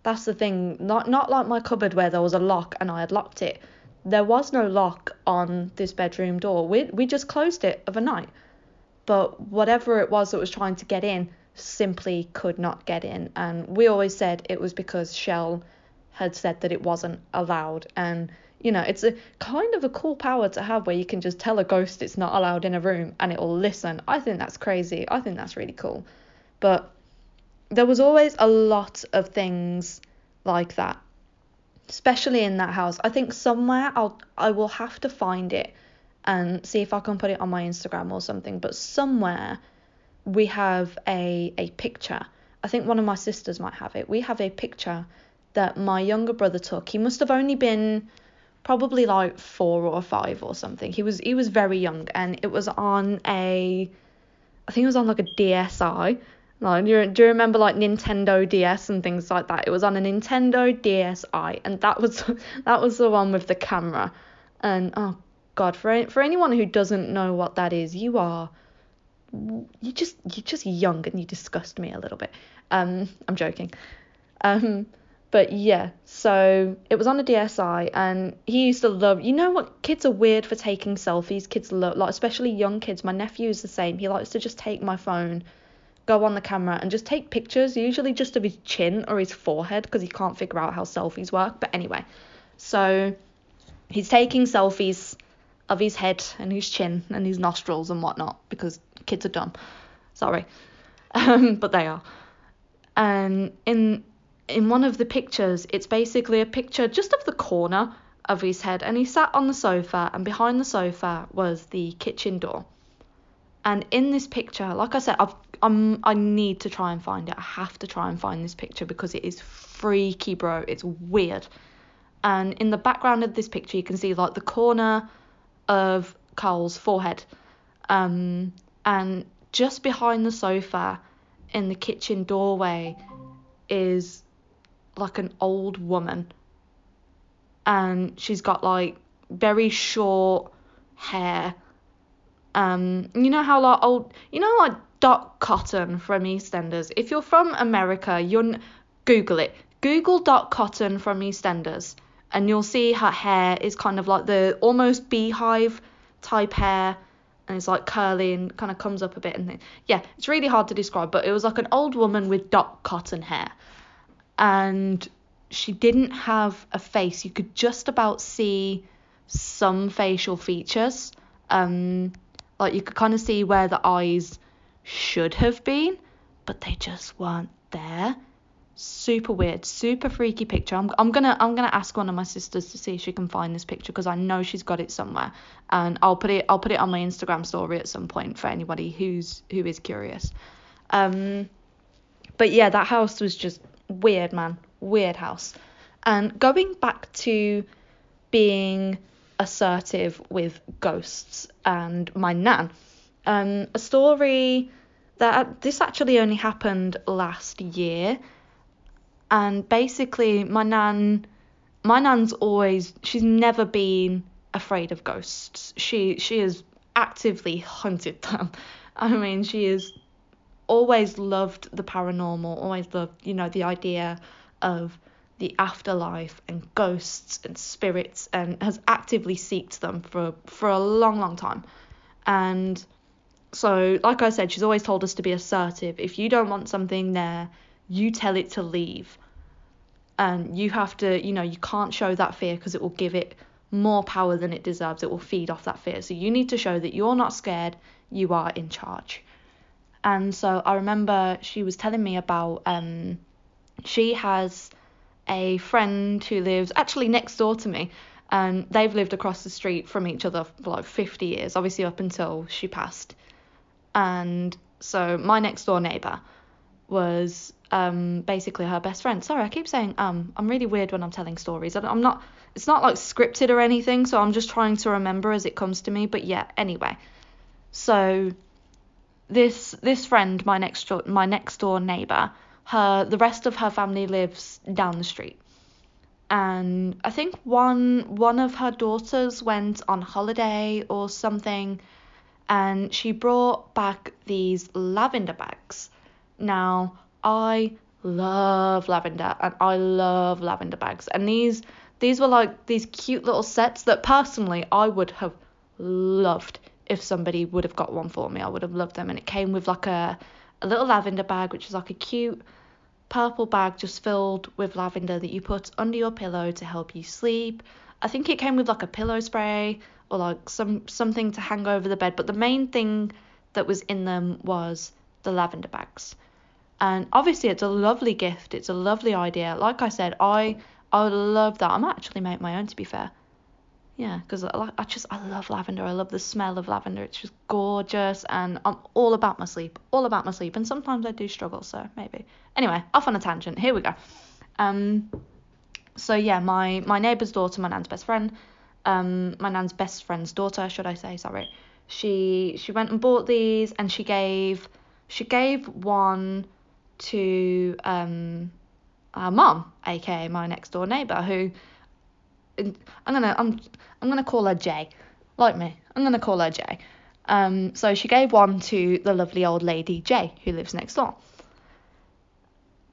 That's the thing. Not not like my cupboard where there was a lock and I had locked it. There was no lock on this bedroom door. We we just closed it of a night. But whatever it was that was trying to get in simply could not get in. And we always said it was because Shell had said that it wasn't allowed. And you know, it's a kind of a cool power to have where you can just tell a ghost it's not allowed in a room and it'll listen. I think that's crazy. I think that's really cool. But there was always a lot of things like that, especially in that house. I think somewhere I'll I will have to find it and see if I can put it on my Instagram or something. But somewhere we have a a picture I think one of my sisters might have it. We have a picture that my younger brother took. He must have only been probably like four or five or something. He was he was very young, and it was on a, I think it was on like a DSi. Like, do you, do you remember like Nintendo DS and things like that? It was on a Nintendo DSi, and that was that was the one with the camera. And oh god, for for anyone who doesn't know what that is, you are you just you're just young and you disgust me a little bit. Um, I'm joking. Um, but yeah, so it was on a DSi, and he used to love. You know what? Kids are weird for taking selfies. Kids love, like especially young kids. My nephew is the same. He likes to just take my phone, go on the camera, and just take pictures. Usually just of his chin or his forehead because he can't figure out how selfies work. But anyway, so he's taking selfies of his head and his chin and his nostrils and whatnot because kids are dumb. Sorry, um, but they are. And in in one of the pictures, it's basically a picture just of the corner of his head, and he sat on the sofa, and behind the sofa was the kitchen door. And in this picture, like I said, I've, I'm I need to try and find it. I have to try and find this picture because it is freaky, bro. It's weird. And in the background of this picture, you can see like the corner of Carl's forehead. Um, and just behind the sofa in the kitchen doorway is like an old woman. And she's got like very short hair. Um you know how like old you know like Dot Cotton from EastEnders? If you're from America you're google it. Google Dot Cotton from EastEnders and you'll see her hair is kind of like the almost beehive type hair and it's like curly and kind of comes up a bit and then yeah it's really hard to describe but it was like an old woman with Dot Cotton hair and she didn't have a face. You could just about see some facial features. Um, like you could kind of see where the eyes should have been, but they just weren't there. Super weird, super freaky picture. I'm, I'm gonna I'm gonna ask one of my sisters to see if she can find this picture because I know she's got it somewhere, and I'll put it I'll put it on my Instagram story at some point for anybody who's who is curious. Um, but yeah, that house was just weird, man. Weird house. And going back to being assertive with ghosts and my nan, um, a story that this actually only happened last year. And basically, my nan, my nan's always, she's never been afraid of ghosts. She she has actively hunted them. I mean, she has always loved the paranormal, always loved, you know, the idea of the afterlife and ghosts and spirits and has actively sought them for for a long long time. And so like i said she's always told us to be assertive. If you don't want something there you tell it to leave. And you have to you know you can't show that fear because it will give it more power than it deserves. It will feed off that fear. So you need to show that you're not scared. You are in charge and so i remember she was telling me about um she has a friend who lives actually next door to me. And they've lived across the street from each other for like 50 years, obviously up until she passed. And so my next door neighbor was um, basically her best friend. Sorry, I keep saying um. I'm really weird when I'm telling stories. I'm not. It's not like scripted or anything, so I'm just trying to remember as it comes to me. But yeah, anyway. So this this friend, my next door, my next door neighbor, her the rest of her family lives down the street and I think one one of her daughters went on holiday or something and she brought back these lavender bags. Now, I love lavender and I love lavender bags and these these were like these cute little sets that personally I would have loved if somebody would have got one for me. I would have loved them and it came with like a a little lavender bag, which is like a cute purple bag just filled with lavender that you put under your pillow to help you sleep. I think it came with like a pillow spray or like some something to hang over the bed, but the main thing that was in them was the lavender bags. And obviously it's a lovely gift, it's a lovely idea. Like I said, I I love that. I might actually make my own to be fair. Yeah, because I, just I love lavender. I love the smell of lavender. It's just gorgeous, and I'm all about my sleep, all about my sleep. And sometimes I do struggle, so maybe. Anyway, off on a tangent. Here we go. Um, so yeah, my my neighbour's daughter, my nan's best friend, um, my nan's best friend's daughter, should I say? Sorry. She she went and bought these, and she gave she gave one to um our mum, aka my next door neighbour, who I'm gonna I'm I'm gonna call her Jay, like me. I'm gonna call her Jay. Um, so she gave one to the lovely old lady Jay who lives next door.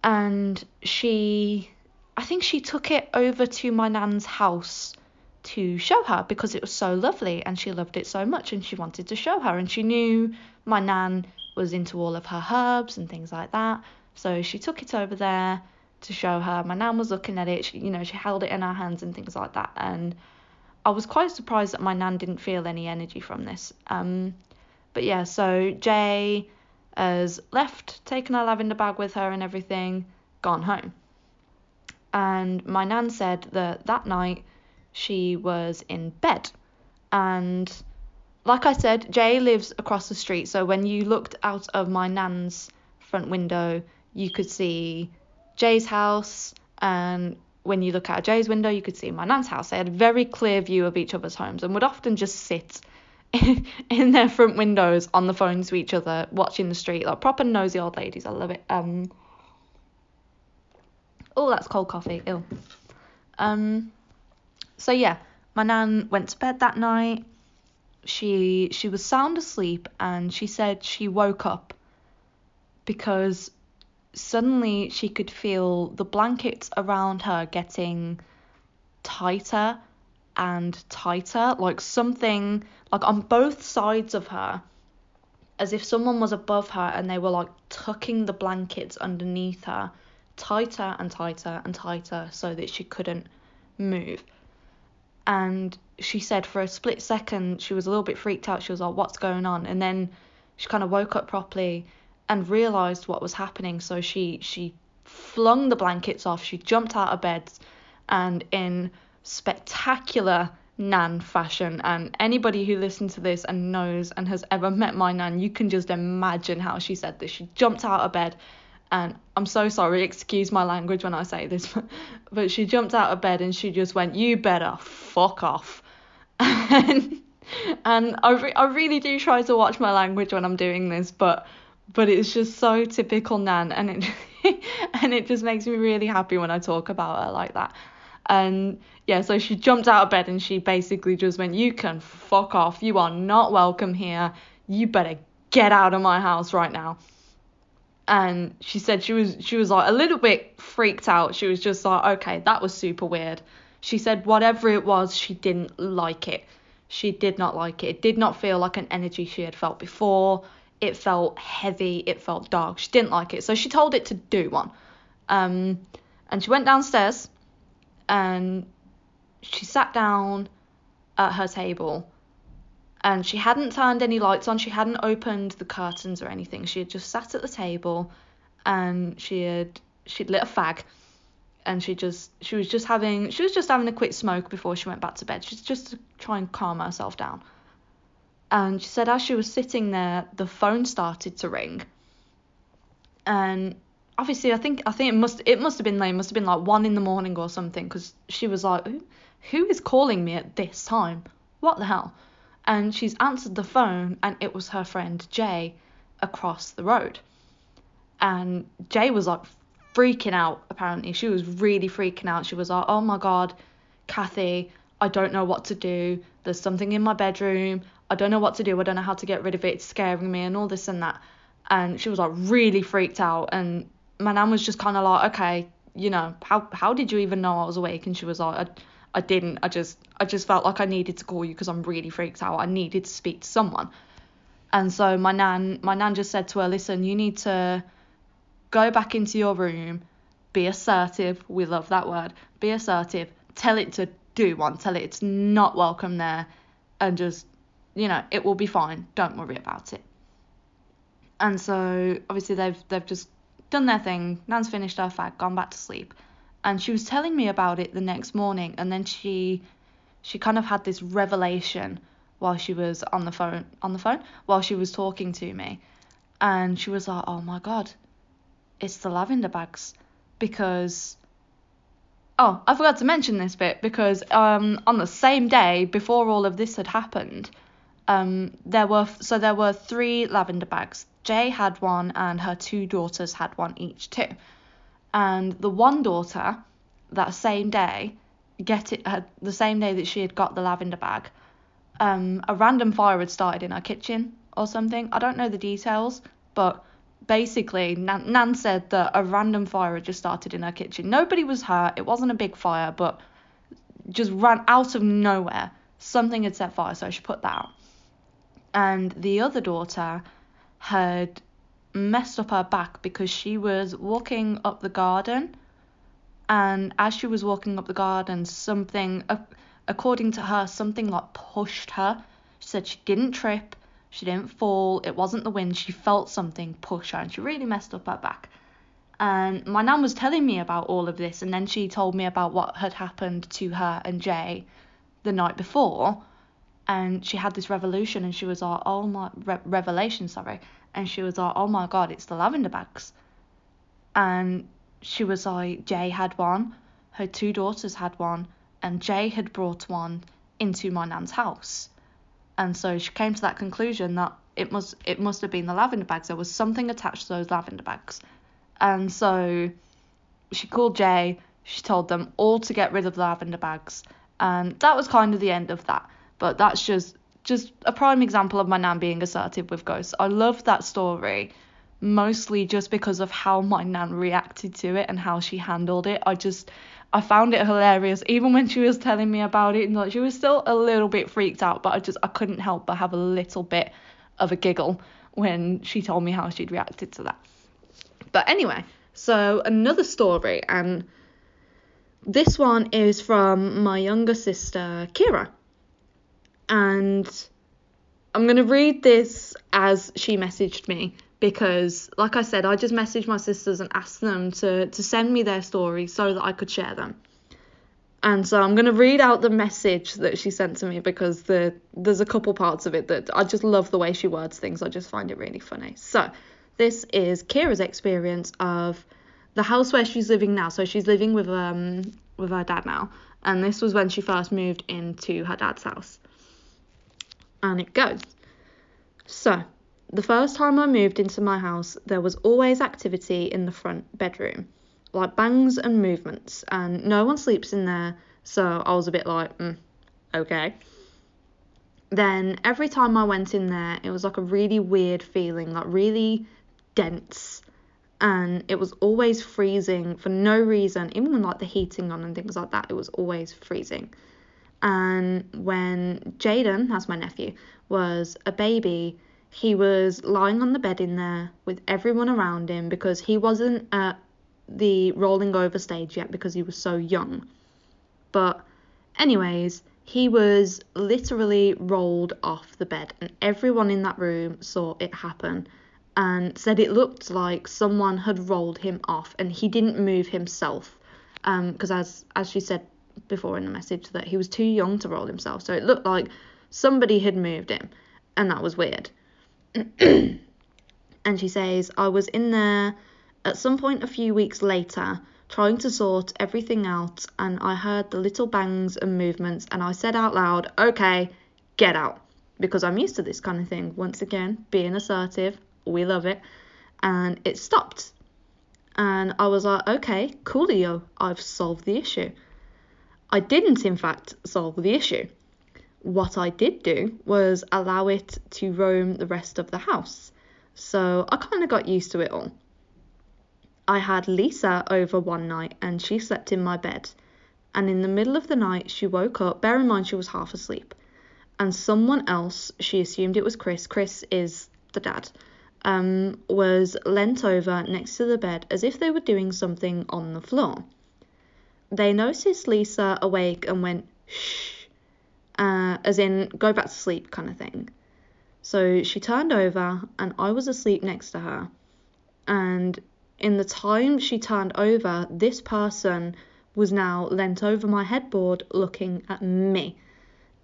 And she, I think she took it over to my nan's house to show her because it was so lovely and she loved it so much and she wanted to show her and she knew my nan was into all of her herbs and things like that. So she took it over there to show her. My nan was looking at it, she, you know, she held it in her hands and things like that. And I was quite surprised that my nan didn't feel any energy from this. Um, but yeah, so Jay has left, taken her lavender bag with her and everything, gone home. And my nan said that that night she was in bed. And like I said, Jay lives across the street. So when you looked out of my nan's front window, you could see Jay's house, and when you look out of Jay's window, you could see my nan's house. They had a very clear view of each other's homes and would often just sit in their front windows on the phone to each other, watching the street, like proper nosy old ladies. I love it. Um. Oh, that's cold coffee. Ill. Um. So yeah, my nan went to bed that night. She she was sound asleep and she said she woke up because suddenly she could feel the blankets around her getting tighter and tighter, like something like on both sides of her, as if someone was above her and they were like tucking the blankets underneath her tighter and tighter and tighter so that she couldn't move. And she said for a split second she was a little bit freaked out. She was like, What's going on? And then she kind of woke up properly and realized what was happening. So she she flung the blankets off. She jumped out of bed, and in spectacular nan fashion and anybody who listens to this and knows and has ever met my nan you can just imagine how she said this she jumped out of bed and I'm so sorry excuse my language when I say this but she jumped out of bed and she just went you better fuck off and and I, re- I really do try to watch my language when I'm doing this but but it's just so typical Nan, and it and it just makes me really happy when I talk about her like that. And yeah, so she jumped out of bed and she basically just went, "You can fuck off. You are not welcome here. You better get out of my house right now." And she said she was she was like a little bit freaked out. She was just like, "Okay, that was super weird." She said whatever it was, she didn't like it. She did not like it. It did not feel like an energy she had felt before it felt heavy, it felt dark. She didn't like it, so she told it to do one. Um, and she went downstairs and she sat down at her table and she hadn't turned any lights on, she hadn't opened the curtains or anything. She had just sat at the table and she had she'd lit a fag and she just she was just having she was just having a quick smoke before she went back to bed. She's just to try and calm herself down. And she said as she was sitting there, the phone started to ring. And obviously, I think I think it must it must have been like must have been like one in the morning or something, because she was like, who, who is calling me at this time? What the hell? And she's answered the phone, and it was her friend Jay across the road. And Jay was like freaking out. Apparently, she was really freaking out. She was like, oh my god, Kathy, I don't know what to do. There's something in my bedroom. I don't know what to do. I don't know how to get rid of it. It's scaring me and all this and that. And she was like really freaked out. And my nan was just kind of like, okay, you know, how how did you even know I was awake? And she was like, I, I didn't. I just I just felt like I needed to call you because I'm really freaked out. I needed to speak to someone. And so my nan my nan just said to her, listen, you need to go back into your room, be assertive. We love that word. Be assertive. Tell it to do one. Tell it it's not welcome there, and just you know, it will be fine. Don't worry about it. And so obviously they've they've just done their thing. Nan's finished her fag, gone back to sleep. And she was telling me about it the next morning, and then she she kind of had this revelation while she was on the phone on the phone while she was talking to me and she was like oh my god it's the lavender bags because oh i forgot to mention this bit because um on the same day before all of this had happened um there were so there were three lavender bags jay had one and her two daughters had one each too and the one daughter that same day get it uh, the same day that she had got the lavender bag um, a random fire had started in her kitchen or something. I don't know the details, but basically, Nan, Nan said that a random fire had just started in her kitchen. Nobody was hurt. It wasn't a big fire, but just ran out of nowhere. Something had set fire, so she put that out. And the other daughter had messed up her back because she was walking up the garden. And as she was walking up the garden, something. According to her, something like pushed her. She said she didn't trip, she didn't fall, it wasn't the wind, she felt something push her and she really messed up her back. And my nan was telling me about all of this, and then she told me about what had happened to her and Jay the night before. And she had this revolution, and she was like, "Oh my re- revelation, sorry." And she was like, "Oh my god, it's the lavender bags." And she was like, Jay had one, her two daughters had one, and Jay had brought one into my nan's house. And so she came to that conclusion that it must it must have been the lavender bags. There was something attached to those lavender bags. And so she called Jay, she told them all to get rid of the lavender bags. And that was kind of the end of that. But that's just just a prime example of my nan being assertive with ghosts. I love that story mostly just because of how my nan reacted to it and how she handled it. I just I found it hilarious, even when she was telling me about it. And like she was still a little bit freaked out, but I just I couldn't help but have a little bit of a giggle when she told me how she'd reacted to that. But anyway, so another story, and this one is from my younger sister Kira, and I'm gonna read this as she messaged me because like I said, I just messaged my sisters and asked them to to send me their stories so that I could share them. And so I'm gonna read out the message that she sent to me because the there's a couple parts of it that I just love the way she words things. I just find it really funny. So this is Kira's experience of the house where she's living now. So she's living with um with her dad now, and this was when she first moved into her dad's house. And it goes. So the first time I moved into my house, there was always activity in the front bedroom, like bangs and movements, and no one sleeps in there, so I was a bit like, mm, okay. Then every time I went in there, it was like a really weird feeling, like really dense, and it was always freezing for no reason, even when like the heating on and things like that, it was always freezing. And when Jaden, that's my nephew, was a baby, he was lying on the bed in there with everyone around him because he wasn't at the rolling over stage yet because he was so young. But, anyways, he was literally rolled off the bed, and everyone in that room saw it happen and said it looked like someone had rolled him off and he didn't move himself because um, as as she said before in the message that he was too young to roll himself so it looked like somebody had moved him and that was weird and she says, I was in there at some point a few weeks later trying to sort everything out and I heard the little bangs and movements and I said out loud, okay, get out. Because I'm used to this kind of thing. Once again, being assertive, we love it. And it stopped. And I was like, okay, coolio, I've solved the issue. I didn't, in fact, solve the issue what I did do was allow it to roam the rest of the house. So I kind of got used to it all. I had Lisa over one night and she slept in my bed. And in the middle of the night, she woke up. Bear in mind, she was half asleep. And someone else, she assumed it was Chris, Chris is the dad, um, was leant over next to the bed as if they were doing something on the floor. They noticed Lisa awake and went, shh uh, as in go back to sleep kind of thing. So she turned over and I was asleep next to her. And in the time she turned over, this person was now leant over my headboard looking at me.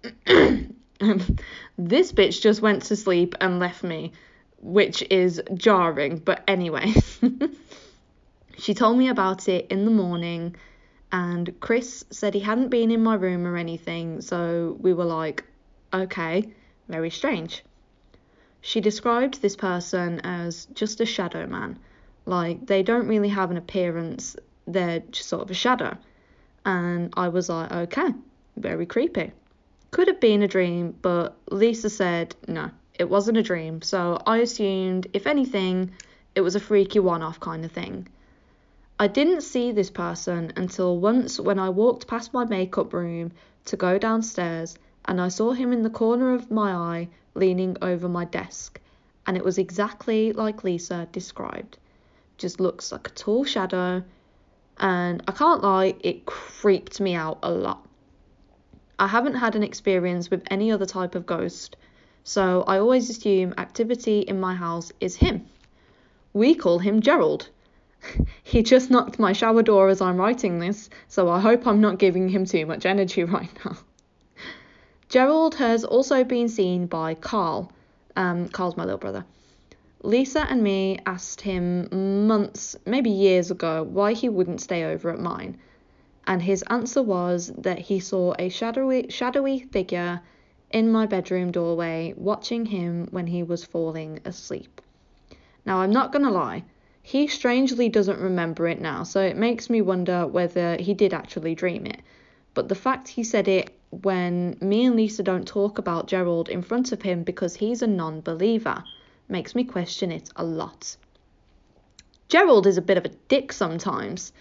this bitch just went to sleep and left me, which is jarring, but anyway. she told me about it in the morning, and Chris said he hadn't been in my room or anything, so we were like, okay, very strange. She described this person as just a shadow man. Like, they don't really have an appearance, they're just sort of a shadow. And I was like, okay, very creepy. Could have been a dream, but Lisa said no, it wasn't a dream, so I assumed, if anything, it was a freaky one off kind of thing. I didn't see this person until once when I walked past my makeup room to go downstairs and I saw him in the corner of my eye leaning over my desk, and it was exactly like Lisa described. Just looks like a tall shadow, and I can't lie, it creeped me out a lot. I haven't had an experience with any other type of ghost, so I always assume activity in my house is him. We call him Gerald. he just knocked my shower door as I'm writing this, so I hope I'm not giving him too much energy right now. Gerald has also been seen by Carl. Um, Carl's my little brother. Lisa and me asked him months, maybe years ago, why he wouldn't stay over at mine and his answer was that he saw a shadowy, shadowy figure in my bedroom doorway watching him when he was falling asleep. Now, I'm not going to lie, he strangely doesn't remember it now, so it makes me wonder whether he did actually dream it. But the fact he said it when me and Lisa don't talk about Gerald in front of him because he's a non believer makes me question it a lot. Gerald is a bit of a dick sometimes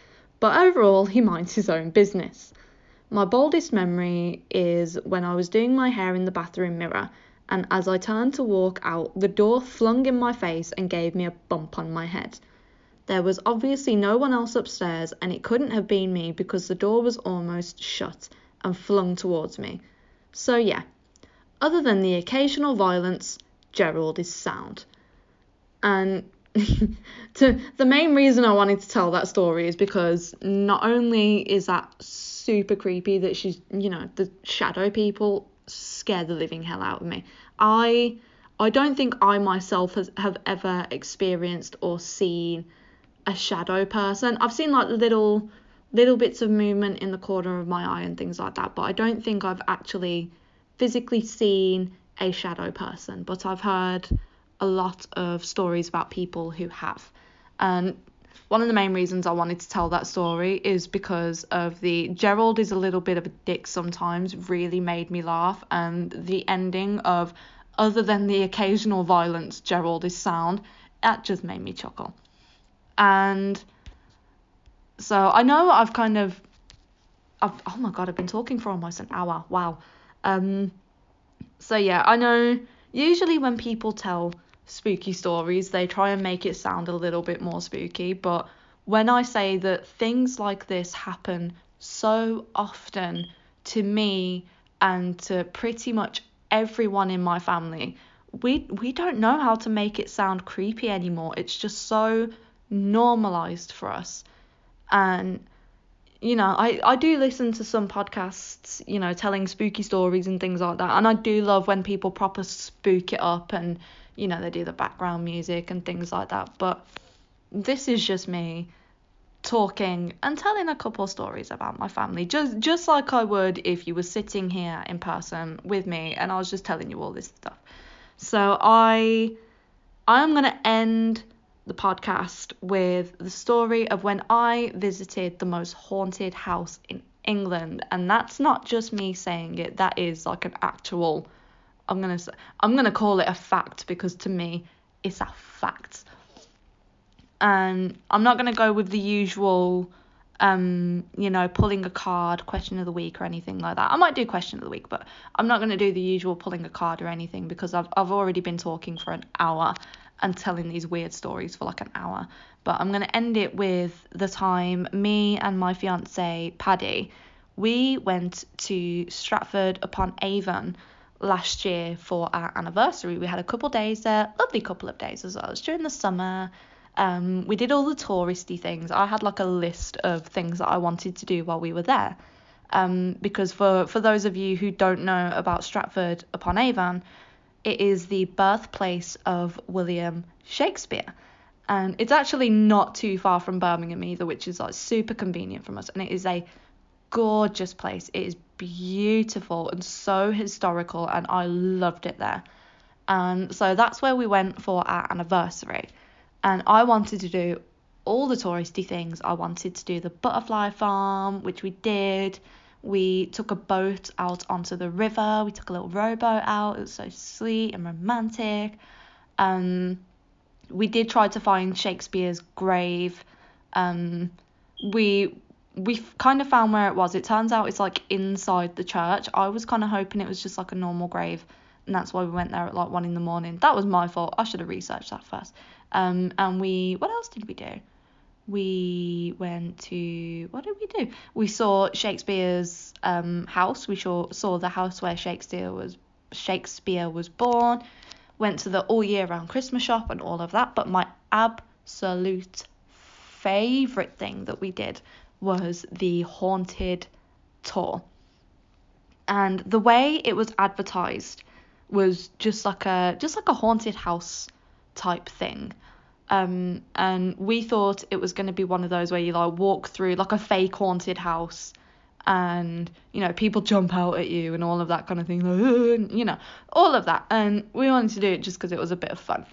but overall he minds his own business. My boldest memory is when I was doing my hair in the bathroom mirror, and as I turned to walk out, the door flung in my face and gave me a bump on my head. There was obviously no one else upstairs, and it couldn't have been me because the door was almost shut and flung towards me. So, yeah, other than the occasional violence, Gerald is sound. And to the main reason I wanted to tell that story is because not only is that super creepy that she's you know the shadow people scare the living hell out of me. I I don't think I myself has, have ever experienced or seen a shadow person. I've seen like little little bits of movement in the corner of my eye and things like that, but I don't think I've actually physically seen a shadow person. But I've heard a lot of stories about people who have. And one of the main reasons I wanted to tell that story is because of the Gerald is a little bit of a dick sometimes, really made me laugh, and the ending of other than the occasional violence, Gerald is sound, that just made me chuckle. And so I know I've kind of I've oh my god, I've been talking for almost an hour. Wow. Um so yeah, I know usually when people tell spooky stories, they try and make it sound a little bit more spooky. But when I say that things like this happen so often to me and to pretty much everyone in my family, we we don't know how to make it sound creepy anymore. It's just so normalized for us. And you know, I, I do listen to some podcasts, you know, telling spooky stories and things like that. And I do love when people proper spook it up and you know, they do the background music and things like that. But this is just me talking and telling a couple stories about my family, just just like I would if you were sitting here in person with me and I was just telling you all this stuff. So I I'm gonna end the podcast with the story of when I visited the most haunted house in England, and that's not just me saying it. That is like an actual I'm gonna I'm gonna call it a fact because to me it's a fact. And I'm not gonna go with the usual um, you know, pulling a card, question of the week or anything like that. I might do question of the week, but I'm not going to do the usual pulling a card or anything because I've I've already been talking for an hour and telling these weird stories for like an hour. But I'm going to end it with the time me and my fiance Paddy, we went to Stratford upon Avon last year for our anniversary. We had a couple days there, lovely couple of days as well. It was during the summer. Um, we did all the touristy things. I had like a list of things that I wanted to do while we were there. Um, because for, for those of you who don't know about Stratford upon Avon, it is the birthplace of William Shakespeare. And it's actually not too far from Birmingham either, which is like super convenient from us. And it is a gorgeous place. It is beautiful and so historical, and I loved it there. And so that's where we went for our anniversary. And I wanted to do all the touristy things. I wanted to do the butterfly farm, which we did. We took a boat out onto the river. We took a little rowboat out. It was so sweet and romantic. Um, we did try to find Shakespeare's grave. Um, we we kind of found where it was. It turns out it's like inside the church. I was kind of hoping it was just like a normal grave, and that's why we went there at like one in the morning. That was my fault. I should have researched that first. Um, and we what else did we do? We went to what did we do? We saw Shakespeare's um house. We saw saw the house where Shakespeare was Shakespeare was born. Went to the all year round Christmas shop and all of that. But my absolute favorite thing that we did was the haunted tour. And the way it was advertised was just like a just like a haunted house type thing. Um, and we thought it was going to be one of those where you like walk through like a fake haunted house and you know people jump out at you and all of that kind of thing like, you know all of that and we wanted to do it just because it was a bit of fun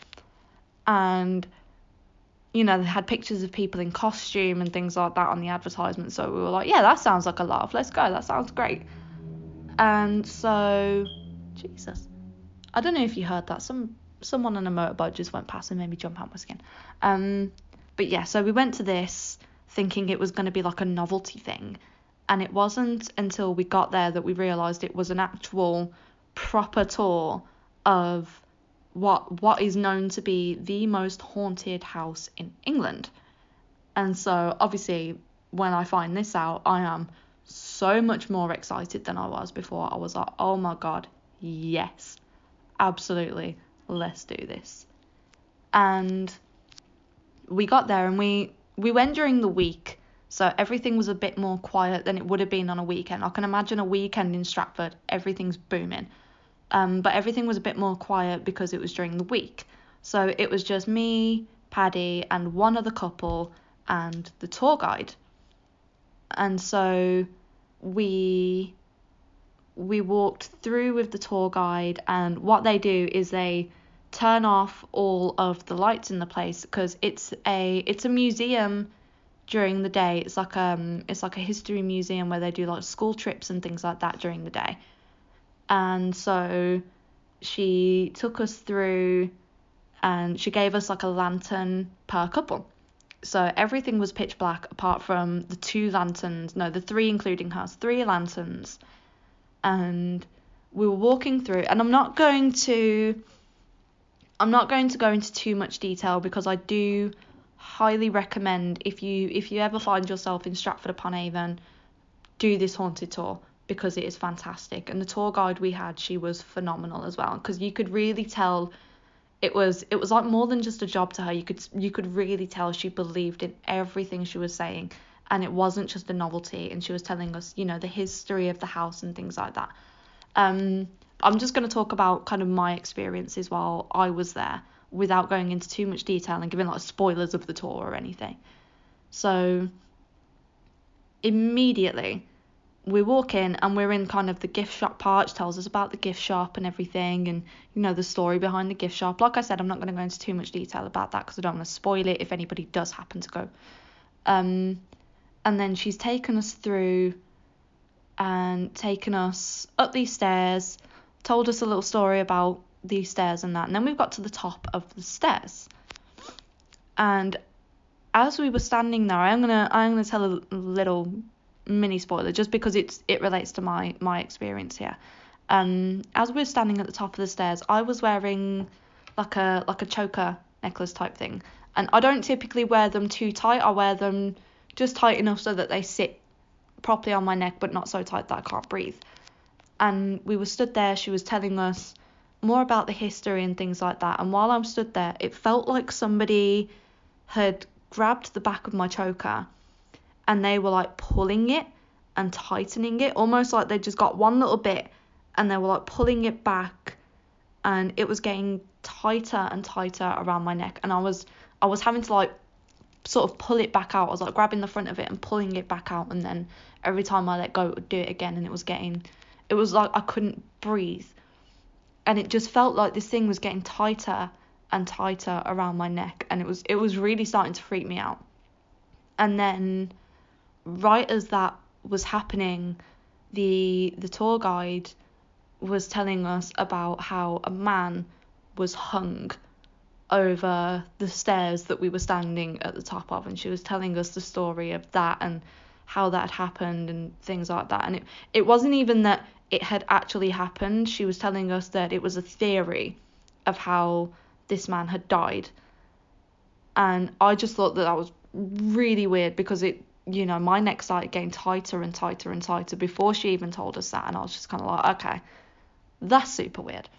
and you know, they had pictures of people in costume and things like that on the advertisement. So we were like, yeah, that sounds like a laugh. Let's go. That sounds great. And so, Jesus, I don't know if you heard that. Some someone on a motorbike just went past and made me jump out my skin. Um, but yeah, so we went to this thinking it was going to be like a novelty thing, and it wasn't until we got there that we realised it was an actual proper tour of what what is known to be the most haunted house in England. And so obviously when I find this out, I am so much more excited than I was before. I was like, "Oh my god, yes. Absolutely. Let's do this." And we got there and we we went during the week. So everything was a bit more quiet than it would have been on a weekend. I can imagine a weekend in Stratford, everything's booming. Um, but everything was a bit more quiet because it was during the week. So it was just me, Paddy, and one other couple and the tour guide. And so we we walked through with the tour guide and what they do is they turn off all of the lights in the place because it's a it's a museum during the day. It's like um it's like a history museum where they do like school trips and things like that during the day. And so she took us through and she gave us like a lantern per couple. So everything was pitch black apart from the two lanterns, no, the three including hers, three lanterns. And we were walking through and I'm not going to I'm not going to go into too much detail because I do highly recommend if you if you ever find yourself in Stratford upon Avon, do this haunted tour because it is fantastic. And the tour guide we had, she was phenomenal as well because you could really tell it was it was like more than just a job to her. You could you could really tell she believed in everything she was saying and it wasn't just a novelty and she was telling us, you know, the history of the house and things like that. Um I'm just going to talk about kind of my experiences while I was there without going into too much detail and giving like spoilers of the tour or anything. So immediately we walk in and we're in kind of the gift shop part, tells us about the gift shop and everything and, you know, the story behind the gift shop. Like I said, I'm not going to go into too much detail about that because I don't want to spoil it if anybody does happen to go. Um, and then she's taken us through and taken us up these stairs, told us a little story about these stairs and that. And then we've got to the top of the stairs. And as we were standing there, I'm gonna I'm gonna tell a little mini spoiler just because it's it relates to my my experience here. Um, as we are standing at the top of the stairs, I was wearing like a like a choker necklace type thing, and I don't typically wear them too tight. I wear them just tight enough so that they sit properly on my neck, but not so tight that I can't breathe. And we were stood there. She was telling us more about the history and things like that. And while I'm stood there, it felt like somebody had grabbed the back of my choker and they were like pulling it and tightening it, almost like they just got one little bit and they were like pulling it back and it was getting tighter and tighter around my neck and I was I was having to like sort of pull it back out. I was like grabbing the front of it and pulling it back out and then every time I let go it would do it again and it was getting it was like I couldn't breathe. And it just felt like this thing was getting tighter and tighter around my neck and it was it was really starting to freak me out. And then right as that was happening, the the tour guide was telling us about how a man was hung over the stairs that we were standing at the top of and she was telling us the story of that and how that had happened and things like that. And it it wasn't even that it had actually happened. She was telling us that it was a theory of how this man had died. And I just thought that that was really weird because it you know my neck started getting tighter and tighter and tighter before she even told us that. And I was just kind of like okay that's super weird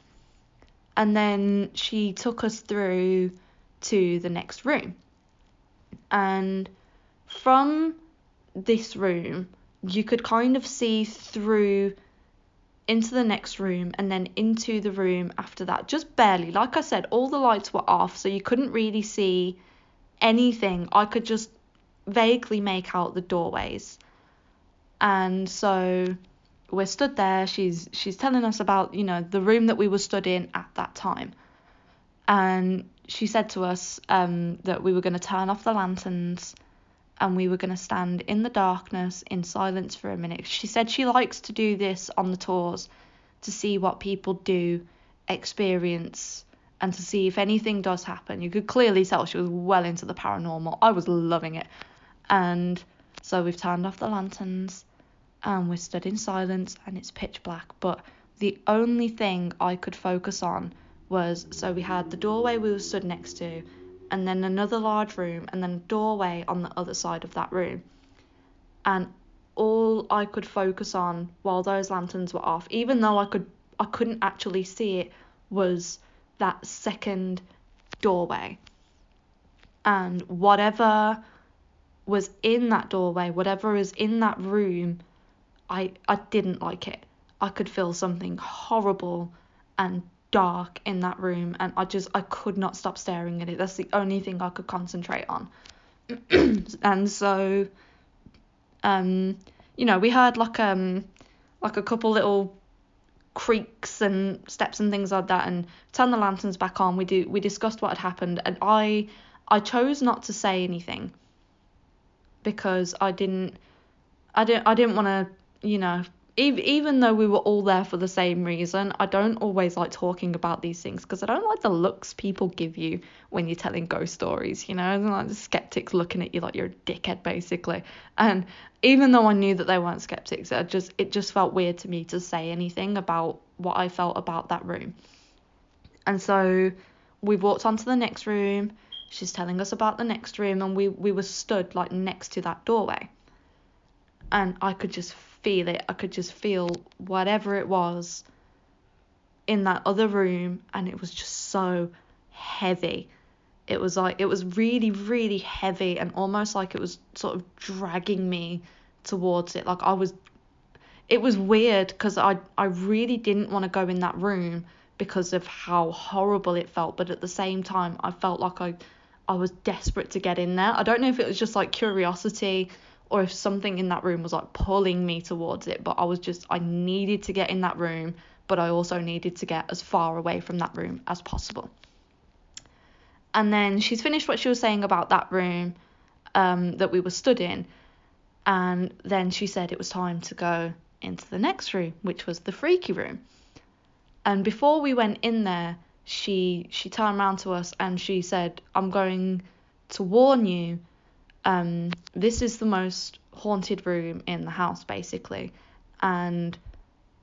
and then she took us through to the next room. And from this room, you could kind of see through into the next room and then into the room after that, just barely. Like I said, all the lights were off, so you couldn't really see anything. I could just vaguely make out the doorways. And so we're stood there. She's she's telling us about you know the room that we were stood in at that time, and she said to us um, that we were going to turn off the lanterns and we were going to stand in the darkness in silence for a minute. She said she likes to do this on the tours to see what people do experience and to see if anything does happen. You could clearly tell she was well into the paranormal. I was loving it. And so we've turned off the lanterns and we stood in silence and it's pitch black. But the only thing I could focus on was so we had the doorway we were stood next to, and then another large room, and then a doorway on the other side of that room. And all I could focus on while those lanterns were off, even though I could I couldn't actually see it, was that second doorway. And whatever was in that doorway, whatever is in that room, I I didn't like it. I could feel something horrible and dark in that room and I just I could not stop staring at it. That's the only thing I could concentrate on. and so um you know, we heard like um like a couple little creaks and steps and things like that and turned the lanterns back on. We do we discussed what had happened and I I chose not to say anything because I didn't I didn't I didn't want to you know, even even though we were all there for the same reason, I don't always like talking about these things because I don't like the looks people give you when you're telling ghost stories, you know, like the skeptics looking at you like you're a dickhead basically. And even though I knew that they weren't skeptics, it just it just felt weird to me to say anything about what I felt about that room. And so we walked on to the next room. She's telling us about the next room, and we we were stood like next to that doorway, and I could just feel it. I could just feel whatever it was in that other room, and it was just so heavy. It was like, it was really, really heavy, and almost like it was sort of dragging me towards it. Like I was, it was weird because I, I really didn't want to go in that room because of how horrible it felt, but at the same time, I felt like I, I was desperate to get in there. I don't know if it was just like curiosity or if something in that room was like pulling me towards it, but I was just, I needed to get in that room, but I also needed to get as far away from that room as possible. And then she's finished what she was saying about that room um, that we were stood in, and then she said it was time to go into the next room, which was the freaky room. And before we went in there, she she turned around to us and she said, "I'm going to warn you um, this is the most haunted room in the house, basically. And,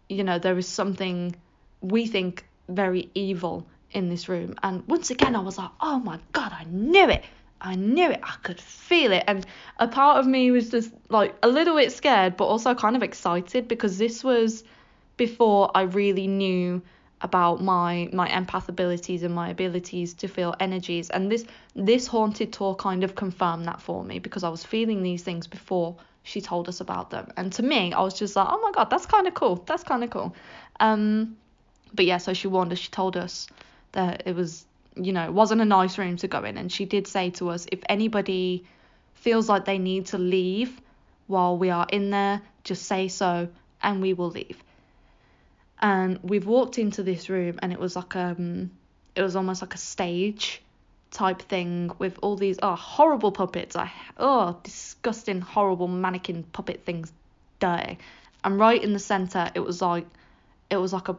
you know, there is something we think very evil in this room. And once again, I was like, oh my God, I knew it. I knew it. I could feel it. And a part of me was just like a little bit scared, but also kind of excited because this was before I really knew about my my empath abilities and my abilities to feel energies and this this haunted tour kind of confirmed that for me because I was feeling these things before she told us about them. And to me, I was just like, oh my god, that's kind of cool. That's kind of cool. Um, but yeah, so she warned us. She told us that it was, you know, it wasn't a nice room to go in. And she did say to us, if anybody feels like they need to leave while we are in there, just say so, and we will leave. And we've walked into this room, and it was like um, it was almost like a stage type thing with all these oh horrible puppets. I oh disgusting horrible mannequin puppet things dirty. And right in the center it was like it was like a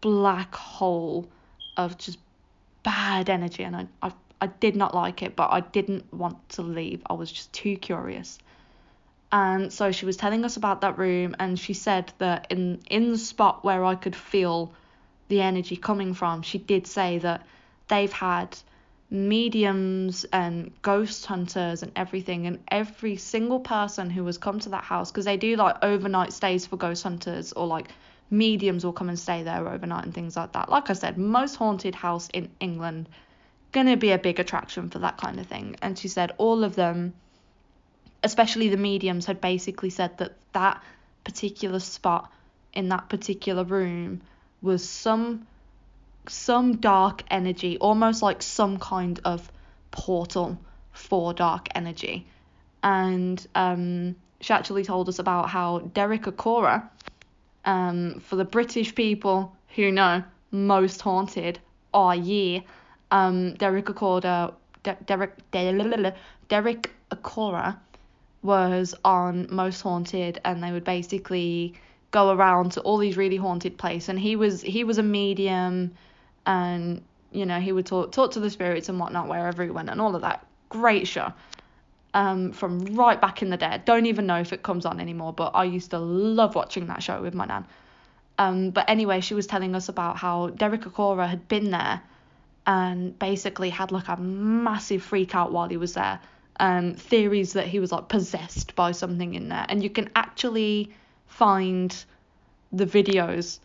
black hole of just bad energy and I, I I did not like it, but I didn't want to leave. I was just too curious. And so she was telling us about that room and she said that in in the spot where I could feel the energy coming from, she did say that they've had mediums and ghost hunters and everything and every single person who has come to that house because they do like overnight stays for ghost hunters or like mediums will come and stay there overnight and things like that. Like i said most haunted house in england gonna be a big attraction for that kind of thing. And she said all of them especially the mediums had basically said that that particular spot in that particular room was some some dark energy, almost like some kind of portal for dark energy. And um, she actually told us about how Derek Acorah, um, for the British people who know most haunted are ye, um, Derek Acorah, De- Derek, De- Derek Acorah was on Most Haunted, and they would basically go around to all these really haunted places. And he was he was a medium and you know he would talk talk to the spirits and whatnot wherever he went and all of that. Great show. Um, from right back in the day. Don't even know if it comes on anymore, but I used to love watching that show with my nan. Um, but anyway, she was telling us about how Derek Acorah had been there and basically had like a massive freak out while he was there. Um, theories that he was like possessed by something in there, and you can actually find the videos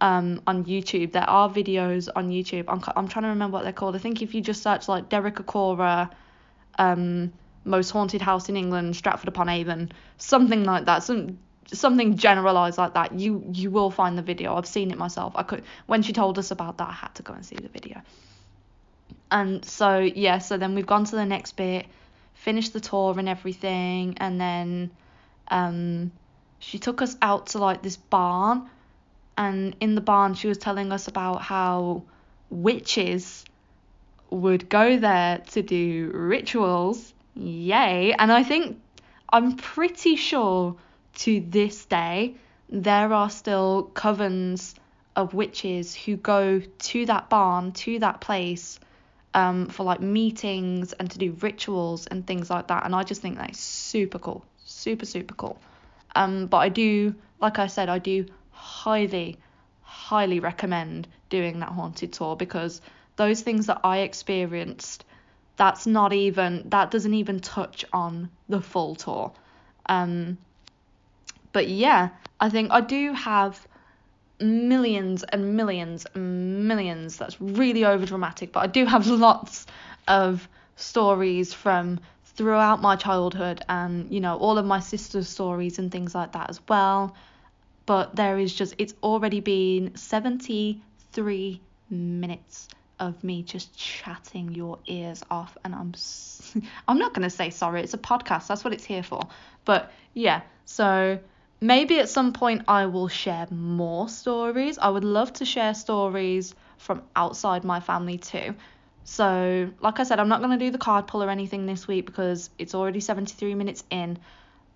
um, on YouTube. There are videos on YouTube. I'm, I'm trying to remember what they're called. I think if you just search like Derek Acorah, um, most haunted house in England, Stratford upon Avon, something like that, some something generalized like that, you you will find the video. I've seen it myself. I could when she told us about that, I had to go and see the video. And so yeah, so then we've gone to the next bit, finished the tour and everything, and then um, she took us out to like this barn and in the barn she was telling us about how witches would go there to do rituals. Yay. And I think I'm pretty sure to this day there are still covens of witches who go to that barn, to that place, um, for like meetings and to do rituals and things like that. And I just think that's super cool. Super, super cool. Um, but I do, like I said, I do highly, highly recommend doing that haunted tour because those things that I experienced, that's not even, that doesn't even touch on the full tour. Um, but yeah, I think I do have millions and millions and millions. That's really over dramatic, but I do have lots of stories from throughout my childhood and you know all of my sister's stories and things like that as well but there is just it's already been 73 minutes of me just chatting your ears off and I'm I'm not going to say sorry it's a podcast that's what it's here for but yeah so maybe at some point I will share more stories I would love to share stories from outside my family too so like I said I'm not going to do the card pull or anything this week because it's already 73 minutes in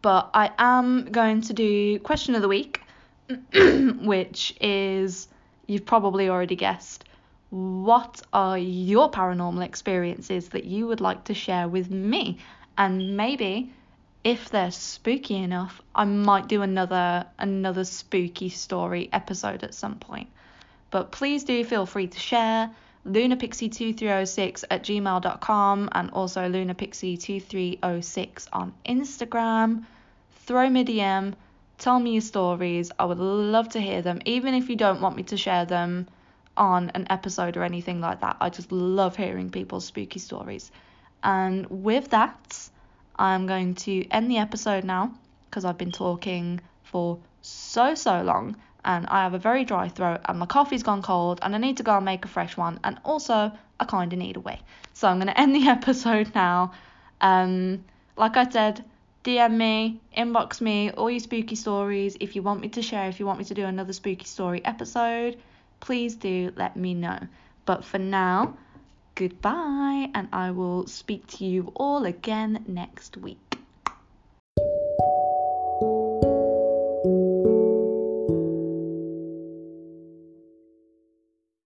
but I am going to do question of the week which is, you've probably already guessed, what are your paranormal experiences that you would like to share with me? And maybe if they're spooky enough, I might do another another spooky story episode at some point. But please do feel free to share lunapixie2306 at gmail.com and also lunapixie2306 on Instagram. Throw me a DM Tell me your stories. I would love to hear them, even if you don't want me to share them on an episode or anything like that. I just love hearing people's spooky stories. And with that, I'm going to end the episode now. because I've been talking for so, so long and I have a very dry throat and my coffee's gone cold and I need to go and make a fresh one and also I kind of need a wee. So I'm going to end the episode now. Um, like I said, DM me, inbox me, all your spooky stories. If you want me to share, if you want me to do another spooky story episode, please do let me know. But for now, goodbye, and I will speak to you all again next week.